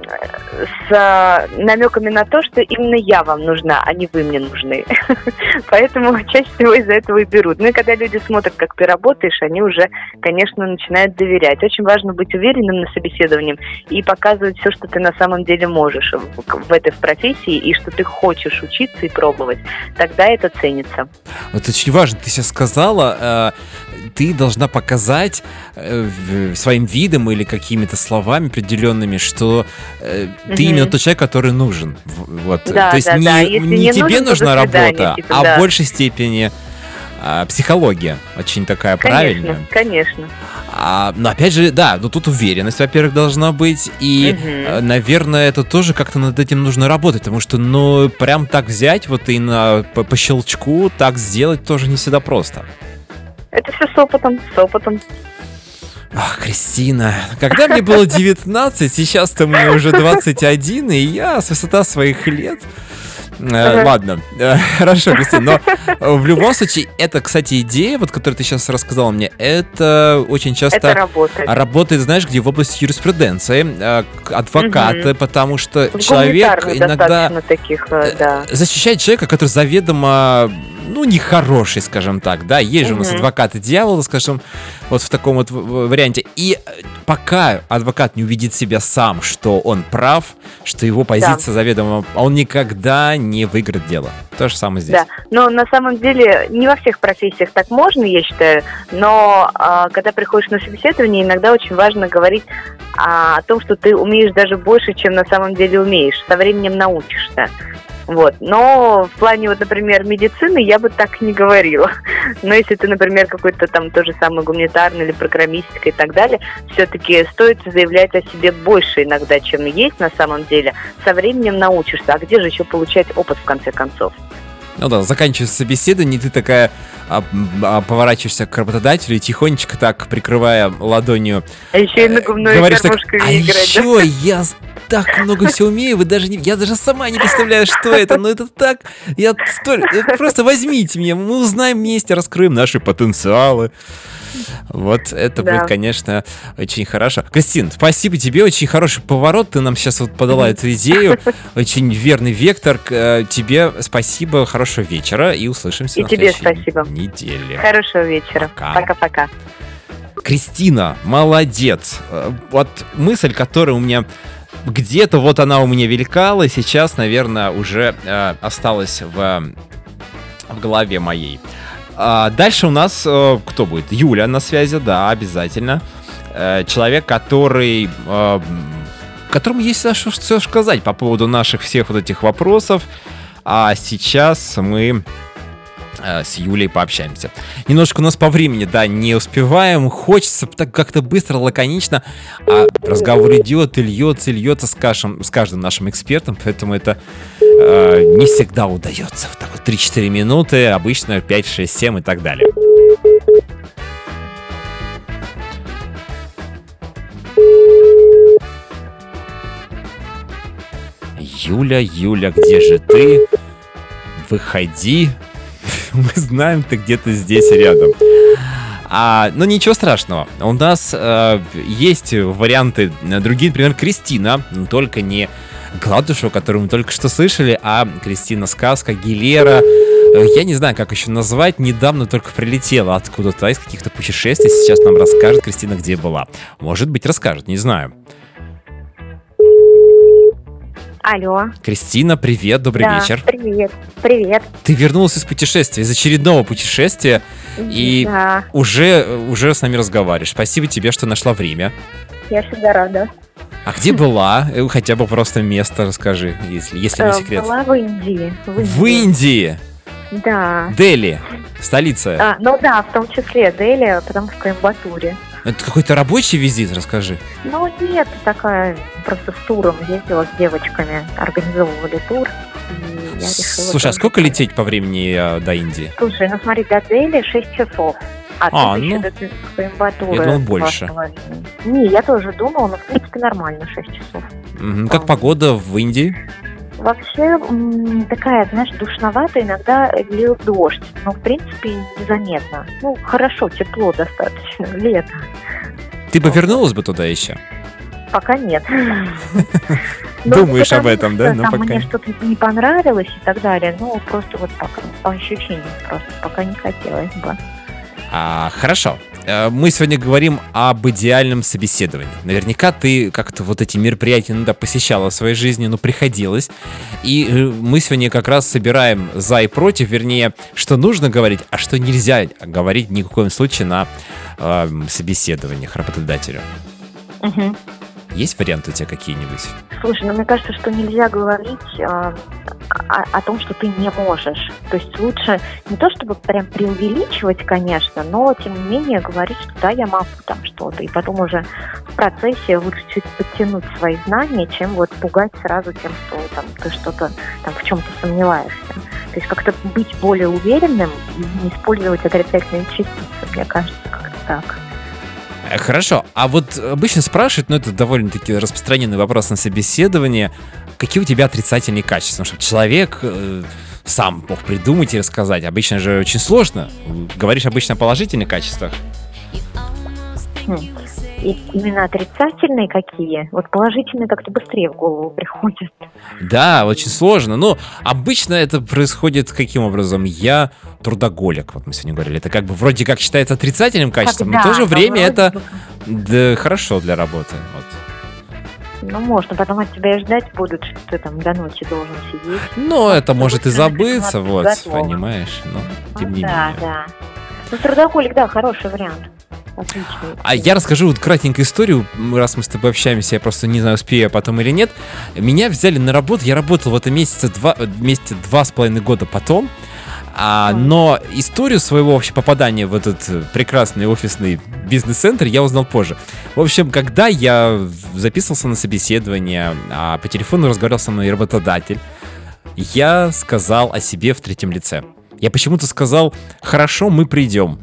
с э, намеками на то, что именно я вам нужна, а не вы мне нужны. Поэтому чаще всего из-за этого и берут. Ну и когда люди смотрят, как ты работаешь, они уже, конечно, начинают доверять. Очень важно быть уверенным на собеседовании и показывать все, что ты на самом деле можешь в, этой профессии и что ты хочешь учиться и пробовать. Тогда это ценится. Вот очень важно, ты сейчас сказала, э, ты должна показать э, своим видом или какими-то словами определенными, что э, ты Мгм. именно тот человек, который нужен. Вот. Да, То есть да, не, да. Если не не тебе нужен, нужна свидания, работа, типа, а да. в большей степени а, психология. Очень такая правильная. Конечно, конечно. А, но опять же, да, ну тут уверенность, во-первых, должна быть. И, э, наверное, это тоже как-то над этим нужно работать. Потому что, ну, прям так взять вот и на, по, по щелчку так сделать тоже не всегда просто. Это все с опытом, с опытом. Ах, Кристина, когда мне было 19, сейчас-то мне уже 21, и я с высота своих лет... э. Ладно, э, хорошо, Кристина, но э, в любом случае, это, кстати, идея, вот, которую ты сейчас рассказала мне, это очень часто... Это работает. Работает, знаешь, где в области юриспруденции, э, адвокаты, Мгм. потому что В человек иногда таких, да. защищает человека, который заведомо, ну, нехороший, скажем так, да, есть же у нас адвокаты дьявола, скажем, вот в таком вот варианте. И э, пока адвокат не увидит себя сам, что он прав, что его позиция заведомо, он никогда не выиграет дело. То же самое здесь. Да, но на самом деле не во всех профессиях так можно, я считаю, но а, когда приходишь на собеседование, иногда очень важно говорить а, о том, что ты умеешь даже больше, чем на самом деле умеешь. Со временем научишься. Вот. Но в плане, вот, например, медицины я бы так не говорила. Но если ты, например, какой-то там тоже самый гуманитарный или программистика и так далее, все-таки стоит заявлять о себе больше иногда, чем есть на самом деле. Со временем научишься. А где же еще получать опыт в конце концов? Ну да, заканчивается собеседование, и ты такая а, а, поворачиваешься к работодателю и тихонечко так, прикрывая ладонью, А еще и на губной говоришь так, а играть, да? еще я с- так много всего умею, вы даже не, я даже сама не представляю, что это, но это так, я столь, э, просто возьмите меня, мы узнаем вместе, раскроем наши потенциалы. Вот это Да. будет, конечно, очень хорошо. Кристин, спасибо тебе, очень хороший поворот. Ты нам сейчас вот подала эту идею. Очень верный вектор. Э, Тебе спасибо, хорошего вечера и услышимся И на тебе спасибо. неделе. Хорошего вечера. Пока. Пока-пока. Кристина, молодец. Э, Вот мысль, которая у меня где-то вот она у меня великала, сейчас, наверное, уже э, осталась в, в голове моей. А дальше у нас э, кто будет? Юля на связи, да, обязательно. Э, человек, который... э, которому есть что, что сказать по поводу наших всех вот этих вопросов. А сейчас мы Э, с Юлей пообщаемся. Немножко у нас по времени, да, не успеваем. Хочется так как-то быстро, лаконично. А разговор идет и льется, и льется с, каждым, с каждым нашим экспертом, поэтому это э, не всегда удается. Вот так вот 3-4 минуты, обычно 5, 6, 7 и так далее. Юля, Юля, где же ты? Выходи, Мы знаем, ты где-то здесь рядом. А, но ничего страшного. У нас э, есть варианты э, другие, например, Кристина, только не Гладышева, которую мы только что слышали, а Кристина Сказка, Гилера. Э, Я не знаю, как еще назвать. Недавно только прилетела откуда-то из каких-то путешествий. Сейчас нам расскажет Кристина, где была. Может быть, расскажет, не знаю. Алло. Кристина, привет, добрый Да, вечер. Привет. Привет. Ты вернулась из путешествия, из очередного путешествия, и Да, уже, уже с нами разговариваешь. Спасибо тебе, что нашла время. я всегда рада. А где была? Э, Хотя бы просто место расскажи, если, если не Э, секрет. Была в Индии. В Индии! Да. Дели, столица. А, ну да, в том числе Дели, потом в Коимбатуре. Это какой-то рабочий визит, расскажи. Ну нет, такая просто с туром ездила с девочками, организовывали тур. Слушай, а сколько лететь по времени э, до Индии? Слушай, ну смотри, до Дели 6 часов. А, А, ну, до Коимбатуры. я думал, больше. Не, я тоже думала, но в принципе нормально 6 часов. Мгм, Как погода в Индии? Вообще такая, знаешь, душноватая, иногда лил дождь, но в принципе незаметно. Ну, хорошо, тепло достаточно, лето. Ты бы вернулась бы туда еще? Пока нет. Ну, Думаешь об этом, да? Но Там пока мне что-то не понравилось и так далее. Ну, просто вот пока, по ощущениям просто, пока не хотелось бы. А, хорошо. Э, Мы сегодня говорим об идеальном собеседовании. Наверняка ты как-то вот эти мероприятия иногда посещала в своей жизни, ну, приходилось. И э, мы сегодня как раз собираем за и против, вернее, что нужно говорить, а что нельзя говорить ни в коем случае на э, собеседованиях работодателю. Мгм. Есть варианты у тебя какие-нибудь? Слушай, ну мне кажется, что нельзя говорить а, о, о том, что ты не можешь. То есть лучше не то, чтобы прям преувеличивать, конечно, но тем не менее говорить, что да, я могу там что-то. И потом уже в процессе лучше чуть подтянуть свои знания, чем вот пугать сразу тем, что там ты что-то там в чем-то сомневаешься. То есть как-то быть более уверенным и не использовать отрицательные частицы, мне кажется, как-то так. Э, Хорошо, а вот обычно спрашивают, ну это довольно-таки распространенный вопрос на собеседовании, какие у тебя отрицательные качества, чтобы человек э, сам мог придумать и рассказать. Обычно же очень сложно. Говоришь обычно о положительных качествах. И именно отрицательные какие? Вот положительные как-то быстрее в голову приходят. Да, очень сложно. Но обычно это происходит каким образом? Я трудоголик, вот мы сегодня говорили. Это как бы вроде как считается отрицательным качеством, но в да, то же но время это бы, да, хорошо для работы. Вот. Ну, можно, потом от тебя и ждать будут, что ты там до ночи должен сидеть. Но это может и забыться, вот, готовым. понимаешь? Но тем Ну не да, менее. да. Ну, трудоголик, да, хороший вариант. А я расскажу вот кратенькую историю, раз мы с тобой общаемся, я просто не знаю, успею я потом или нет. Меня взяли на работу, я работал в этом месяце два, э, месяце два с половиной года потом, а, но историю своего вообще попадания в этот э, прекрасный офисный бизнес-центр я узнал позже. В общем, когда я записывался на собеседование, а по телефону разговаривал со мной работодатель, я сказал о себе в третьем лице. Я почему-то сказал, хорошо, мы придем.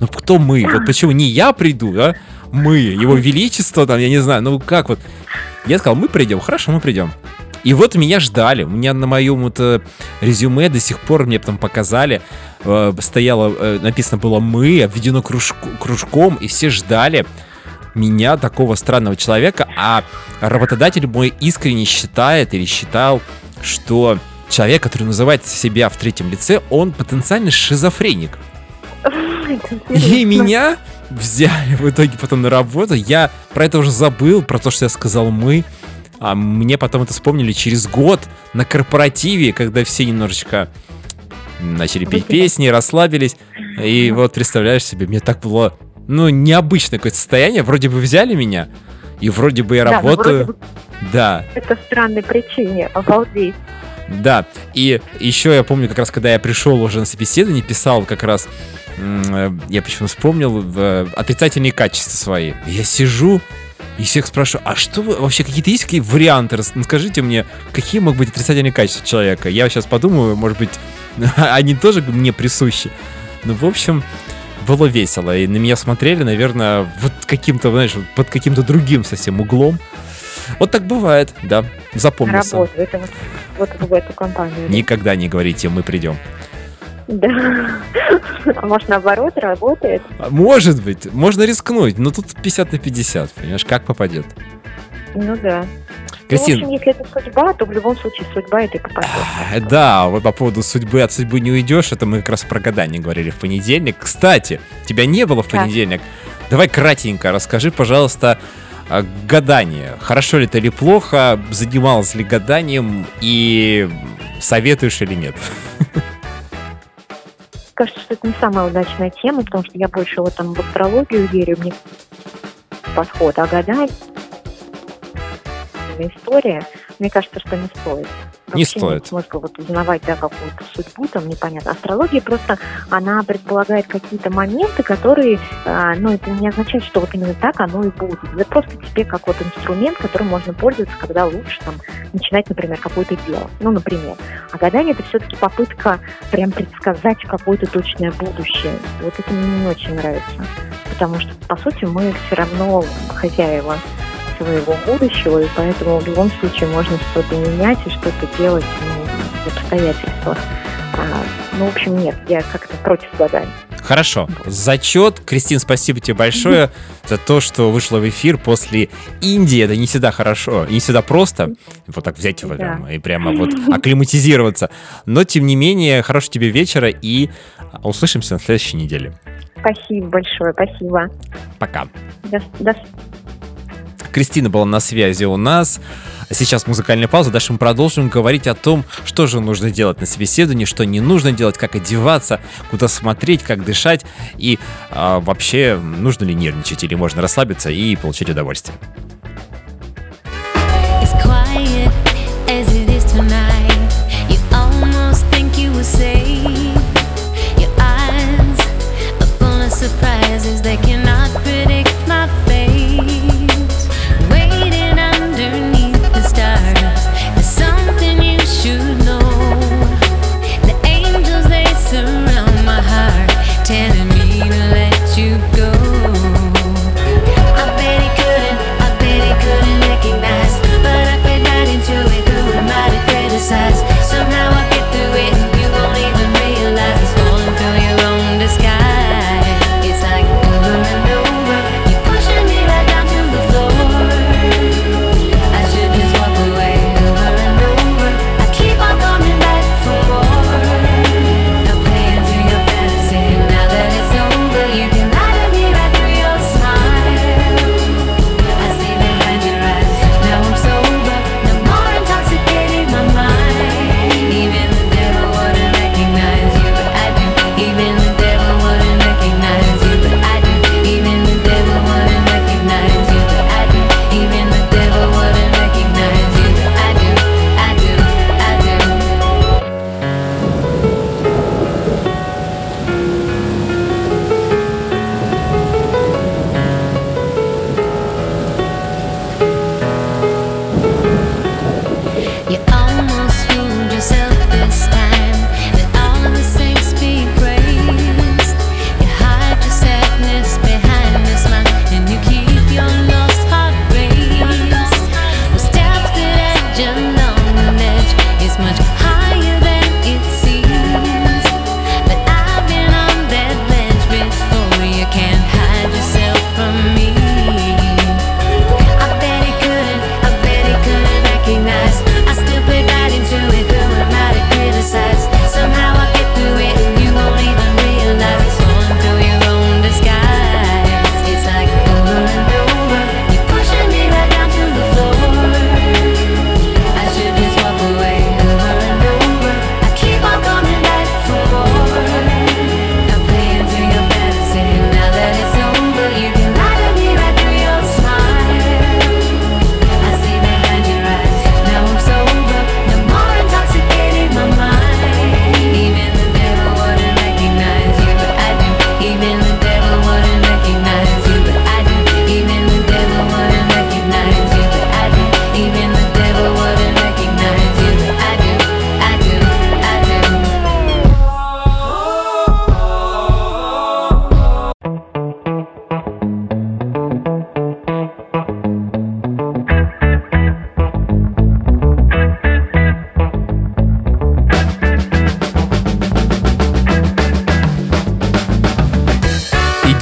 Ну кто мы? Вот почему не я приду, а мы, его величество, там, я не знаю, ну как вот. Я сказал, мы придем, хорошо, мы придем. И вот меня ждали. У меня на моем вот э, резюме до сих пор мне там показали, э, стояло, э, написано было мы, обведено кружку- кружком, и все ждали меня, такого странного человека, а работодатель мой искренне считает или считал, что человек, который называет себя в третьем лице, он потенциально шизофреник. И меня взяли в итоге потом на работу. Я про это уже забыл, про то, что я сказал мы. А мне потом это вспомнили через год на корпоративе, когда все немножечко начали петь песни, расслабились. И вот представляешь себе, мне так было, ну, необычное какое-то состояние. Вроде бы взяли меня, и вроде бы я Да, работаю. бы Да, Это странной причине, обалдеть. Да. И еще я помню, как раз когда я пришел уже на собеседование, писал как раз, э, я почему вспомнил, э, отрицательные качества свои. Я сижу и всех спрашиваю, а что вы, вообще какие-то есть какие варианты? Ну, Скажите мне, какие могут быть отрицательные качества человека? Я сейчас подумаю, может быть, они тоже мне присущи. Ну, в общем, было весело. И на меня смотрели, наверное, вот каким-то, знаешь, под каким-то другим совсем углом. Вот так бывает, да. Запомнился. Работу. Это вот, вот в эту компанию. да? Никогда не говорите, мы придем. Да. А может, наоборот, работает? Может быть, можно рискнуть, но тут 50 на 50, понимаешь, как попадет. Ну да. Кристин, Ну, в общем, если это судьба, то в любом случае судьба это и попадет. Э, Да, вот по поводу судьбы, от судьбы не уйдешь, это мы как раз про гадание говорили в понедельник. Кстати, тебя не было в понедельник. Давай кратенько расскажи, пожалуйста, а, гадание. Хорошо ли это или плохо? Занималась ли гаданием и советуешь или нет? Кажется, что это не самая удачная тема, потому что я больше вот там в астрологию верю, мне подход, а гадание история, мне кажется, что не стоит. Не Вообще стоит. Нет смысла вот узнавать, да, какую-то судьбу, там непонятно. Астрология просто, она предполагает какие-то моменты, которые, а, ну, это не означает, что вот именно так оно и будет. Это просто тебе как вот инструмент, которым можно пользоваться, когда лучше там начинать, например, какое-то дело. Ну, например. А гадание это все-таки попытка прям предсказать какое-то точное будущее. Вот это мне не очень нравится. Потому что, по сути, мы все равно хозяева своего будущего, и поэтому в любом случае можно что-то менять и что-то делать ну, в обстоятельствах. А, ну, в общем, нет, я как-то против гадания. Хорошо. Зачет. Кристин, спасибо тебе большое за то, что вышла в эфир после Индии. Это не всегда хорошо, не всегда просто. Вот так взять его Да. прямо и прямо вот акклиматизироваться. Но, тем не менее, хорошего тебе вечера и услышимся на следующей неделе. Спасибо большое, спасибо. Пока. До, до Кристина была на связи у нас. Сейчас музыкальная пауза. Дальше мы продолжим говорить о том, что же нужно делать на собеседовании, что не нужно делать, как одеваться, куда смотреть, как дышать и а, вообще нужно ли нервничать или можно расслабиться и получить удовольствие. As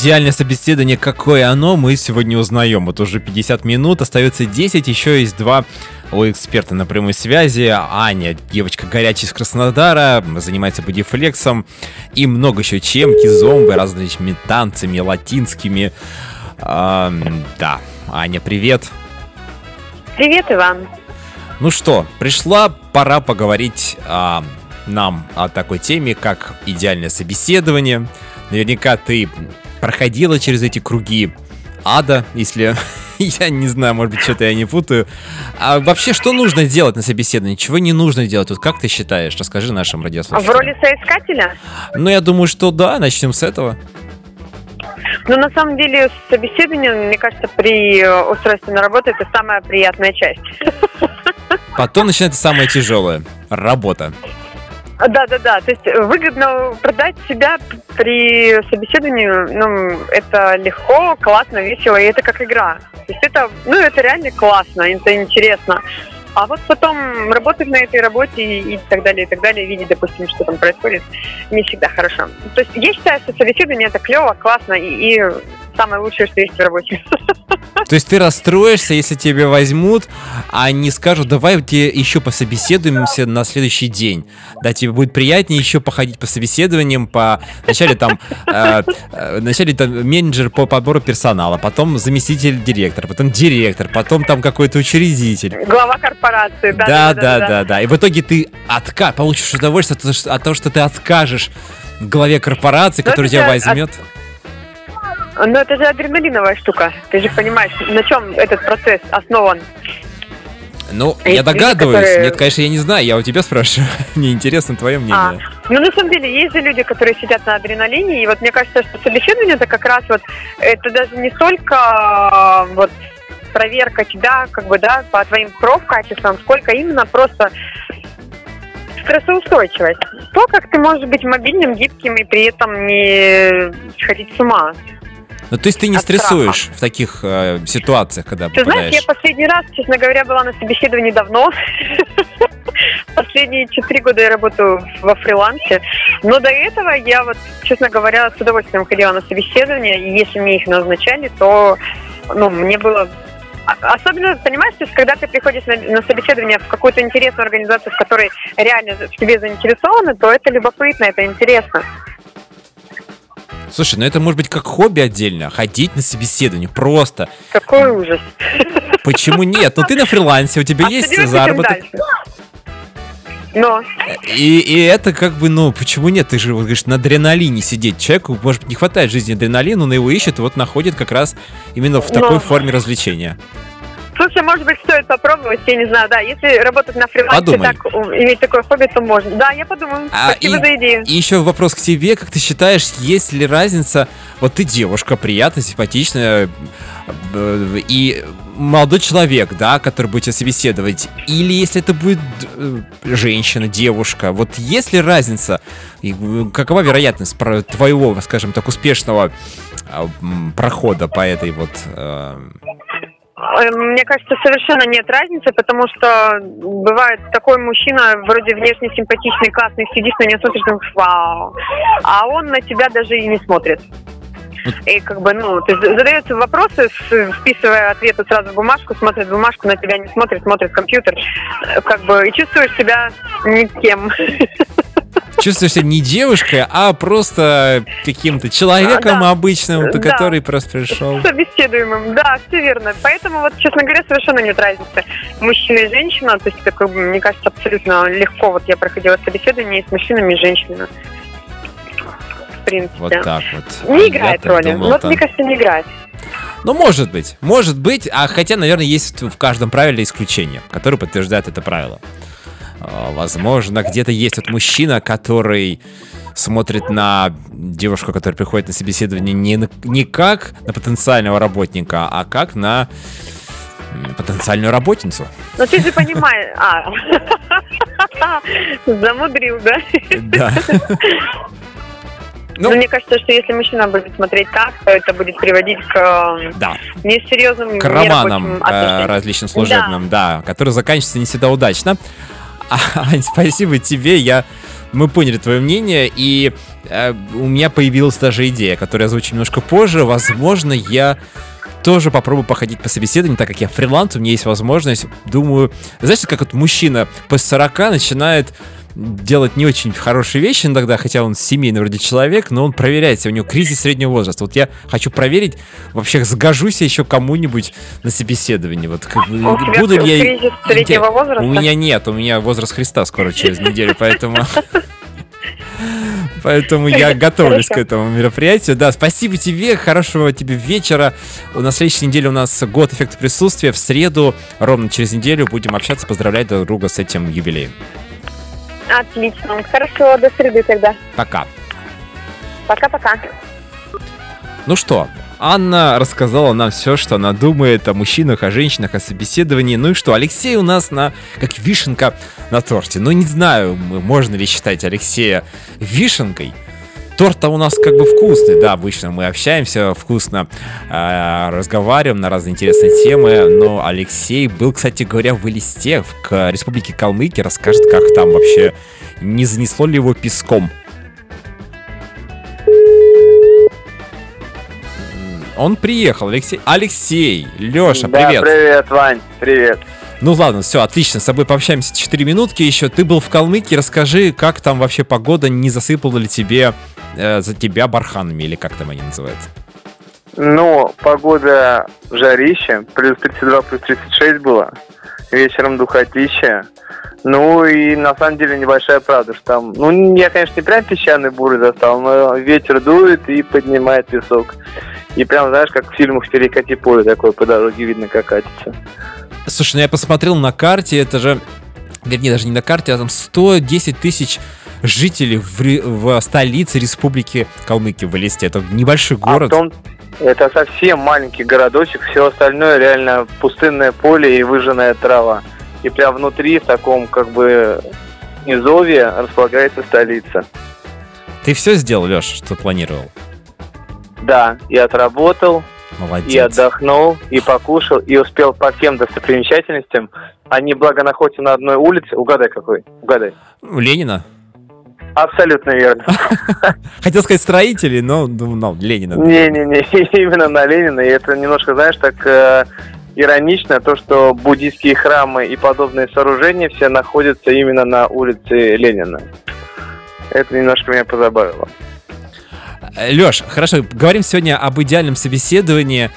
Идеальное собеседование, какое оно, мы сегодня узнаем. Вот уже 50 минут, остается 10, еще есть два у эксперта на прямой связи. Аня, девочка горячая из Краснодара, занимается бодифлексом и много еще чем, кизомбы, различными танцами латинскими. А, да, Аня, привет. Привет, Иван. Ну что, пришла пора поговорить а, нам о такой теме, как идеальное собеседование. Наверняка ты проходила через эти круги ада, если я не знаю, может быть, что-то я не путаю. А вообще, что нужно делать на собеседовании? Чего не нужно делать? Вот как ты считаешь? Расскажи нашим В радиослушателям. роли соискателя? Ну, я думаю, что да, начнем с этого. Ну, на самом деле, собеседование, мне кажется, при устройстве на работу это самая приятная часть. Потом начинается самое тяжелое. Работа. Да, да, да. То есть выгодно продать себя при собеседовании, ну, это легко, классно, весело, и это как игра. То есть это, ну, это реально классно, это интересно. А вот потом работать на этой работе и так далее, и так далее, видеть, допустим, что там происходит, не всегда хорошо. То есть я считаю, что собеседование это клево, классно и, и самое лучшее, что есть в работе. То есть ты расстроишься, если тебя возьмут, а не скажут, давай тебе еще пособеседуемся на следующий день. Да, тебе будет приятнее еще походить по собеседованиям, по вначале там, э, э, вначале там менеджер по подбору персонала, потом заместитель директора, потом директор, потом там какой-то учредитель. Глава корпорации, да, Да, да, да, да. И в итоге ты отка получишь удовольствие от того, что- от ты откажешь главе корпорации, Ну, который тебя возьмет. Но это же адреналиновая штука. Ты же понимаешь, на чем этот процесс основан. Ну, А я есть люди, догадываюсь. которые- Нет, конечно, я не знаю. Я у тебя спрашиваю. Мне интересно твое А, мнение. ну, на самом деле, есть же люди, которые сидят на адреналине, и вот мне кажется, что собеседование это как раз вот, это даже не столько а, вот проверка тебя, как бы, да, по твоим профкачествам, сколько именно просто стрессоустойчивость. То, как ты можешь быть мобильным, гибким и при этом не сходить с ума. Ну, то есть ты не от страха. стрессуешь в таких э, ситуациях, когда Ты знаешь, попадаешь. я последний раз, честно говоря, была на собеседовании давно. Последние четыре года я работаю во фрилансе. Но до этого я вот, честно говоря, с удовольствием ходила на собеседование. И если мне их назначали, то ну, мне было... а- Особенно, понимаешь, то есть, когда ты приходишь на, на собеседование в какую-то интересную организацию, в которой реально в тебе заинтересованы, то это любопытно, это интересно. Слушай, ну это может быть как хобби отдельно. Ходить на собеседование просто. Какой ужас. Почему нет? Ну ты на фрилансе, у тебя А есть заработок. Но И, и это как бы, ну, почему нет? Ты же, вот, говоришь, на адреналине сидеть. Человеку, может, не хватает жизни адреналина, он его ищет, и вот находит как раз именно в такой Но- форме развлечения. Слушай, может быть, стоит попробовать, я не знаю, да. Если работать на фрилансе, Подумай. так иметь такое хобби, то можно. Да, я подумаю. А, Спасибо и- за идею. И еще вопрос к тебе, как ты считаешь, есть ли разница, вот ты девушка, приятная, симпатичная, э, и молодой человек, да, который будет тебя собеседовать, или если это будет э, женщина, девушка, вот есть ли разница, и э, какова вероятность твоего, скажем так, успешного а, прохода по этой вот... э, Мне кажется, совершенно нет разницы, потому что бывает такой мужчина, вроде внешне симпатичный, классный, сидишь на него, смотришь, думаешь, вау. А он на тебя даже и не смотрит. И как бы, ну, то есть вопросы, вписывая ответы сразу в бумажку, смотрит бумажку, на тебя не смотрит, смотрит компьютер, э, как бы, и чувствуешь себя никем. Чувствуешь себя не девушкой, а просто каким-то человеком Да. обычным, Да. который просто пришел. Собеседуемым, да, все верно. Поэтому вот, честно говоря, совершенно нет разницы. Мужчина и женщина, то есть это, как бы, мне кажется, абсолютно легко. Вот я проходила собеседование и с мужчинами, и с женщинами. В принципе. Вот так вот. Не А играет роли. думал, вот там- мне кажется, не играет. Ну, может быть, может быть, а хотя, наверное, есть в каждом правиле исключение, которое подтверждает это правило. А, Возможно, где-то есть вот мужчина, который смотрит на девушку, которая приходит на собеседование не, на- не как на потенциального работника, а как на потенциальную работницу. Но ты же понимаешь... А. Замудрил, да? Да. Ну, Ну, мне кажется, что если мужчина будет смотреть так, то это будет приводить к да. несерьезным К романам э, различным служебным, да, которые заканчиваются не всегда удачно. Ань, спасибо тебе. Я, мы поняли твое мнение, и э, у меня появилась даже идея, которую я озвучу немножко позже. Возможно, я тоже попробую походить по собеседованию, так как я фриланс, у меня есть возможность. Думаю, знаешь, как вот мужчина после 40 начинает делать не очень хорошие вещи иногда, хотя он семейный вроде человек, но он проверяет себя, у него кризис среднего возраста. Вот я хочу проверить, вообще сгожусь я еще кому-нибудь на собеседовании. Вот как, буду ли я... кризис среднего возраста? У меня нет, у меня возраст Христа скоро через неделю, поэтому... Поэтому я готовлюсь к этому мероприятию. Да, спасибо тебе, хорошего тебе вечера. На следующей неделе у нас год эффекта присутствия. В среду, ровно через неделю, будем общаться, поздравлять друг друга с этим юбилеем. Отлично. Хорошо, до среды тогда. Пока. Пока-пока. Ну что, Анна рассказала нам все, что она думает о мужчинах, о женщинах, о собеседовании. Ну и что, Алексей у нас на как вишенка на торте. Ну не знаю, можно ли считать Алексея вишенкой. Торт-то у нас как бы вкусный, да, обычно мы общаемся вкусно, э, разговариваем на разные интересные темы, но Алексей был, кстати говоря, в Элисте, в республике Калмыкия, расскажет, как там вообще, не занесло ли его песком. Он приехал, Алексей. Алексей, Леша, Да, привет. привет, Вань, привет. Ну ладно, все, отлично, с тобой пообщаемся 4 минутки еще. Ты был в Калмыкии, расскажи, как там вообще погода, не засыпала ли тебе э, за тебя барханами, или как там они называются? Ну, погода жарище, плюс 32, плюс 36 было. Вечером духотища. Ну и на самом деле небольшая правда, что там, ну я, конечно, не прям песчаный буры застал, но ветер дует и поднимает песок. И прям, знаешь, как в фильмах «Перекати поле» такое по дороге видно, как катится. Слушай, ну я посмотрел на карте, это же, вернее, даже не на карте, а там 110 тысяч жителей в, в столице республики Калмыкия, в Элисте. Это небольшой А город. в том, это совсем маленький городочек, все остальное реально пустынное поле и выжженная трава. И прям внутри, в таком как бы низовье, располагается столица. Ты все сделал, Леш, что планировал? Да, и отработал, Молодец. и отдохнул, и покушал, и успел по всем достопримечательностям. Они, благо, находятся на одной улице. Угадай, какой? Угадай. Ленина. Абсолютно верно. Хотел сказать строители, но думал, ну, Ленина. Не-не-не, именно на Ленина. И это немножко, знаешь, так э, иронично, то, что буддийские храмы и подобные сооружения все находятся именно на улице Ленина. Это немножко меня позабавило. Леш, хорошо, говорим сегодня об идеальном собеседовании.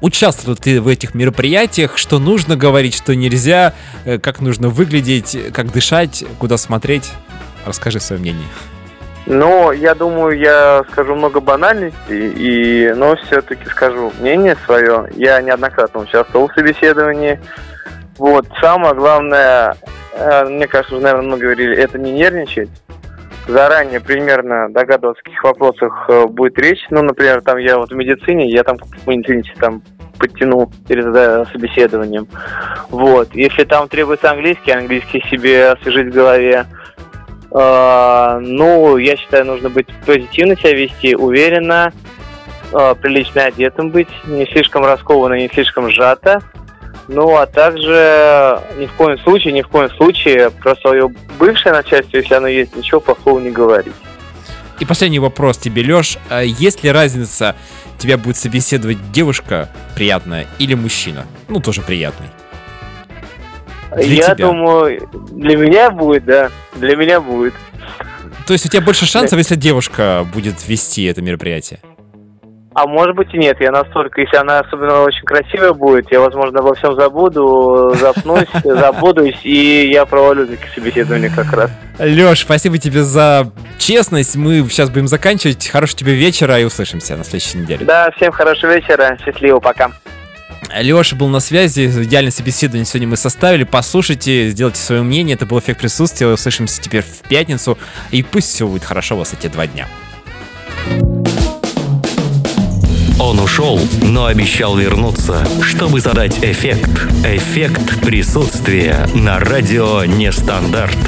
Участвовал ты в этих мероприятиях, что нужно говорить, что нельзя, э, как нужно выглядеть, как дышать, куда смотреть. Расскажи свое мнение. Но я думаю, я скажу много банальностей, и, но все-таки скажу мнение свое. Я неоднократно участвовал в собеседовании. Вот, самое главное, э, мне кажется, уже, наверное, много говорили, это не нервничать. Заранее примерно догадываться, о каких вопросах э, будет речь. Ну, например, там я вот в медицине, я там в медицине там подтянул перед э, собеседованием. Вот. Если там требуется английский, английский себе освежить в голове. Э, ну, я считаю, нужно быть позитивно себя вести, уверенно, э, прилично одетым быть, не слишком раскованно, не слишком сжато. Ну, а также ни в коем случае, ни в коем случае про свое бывшее начальство, если оно есть, ничего плохого не говорить. И последний вопрос тебе, Леш. А Есть ли разница, тебя будет собеседовать девушка приятная или мужчина? Ну, тоже приятный. Для я тебя. думаю, для меня будет, да, для меня будет. То есть у тебя больше шансов, если девушка будет вести это мероприятие? А может быть и нет, я настолько, если она особенно очень красивая будет, я, возможно, обо всем забуду, запнусь, забудусь, и я провалю такие собеседования как раз. Леш, спасибо тебе за честность. Мы сейчас будем заканчивать. Хорошего тебе вечера и услышимся на следующей неделе. Да, всем хорошего вечера, счастливо, пока. Леша был на связи, идеальное собеседование сегодня мы составили. Послушайте, сделайте свое мнение. Это был эффект присутствия. Услышимся теперь в пятницу. И пусть все будет хорошо у вас эти два дня. Он ушел, но обещал вернуться, чтобы задать эффект. Эффект присутствия на радио Нестандарт.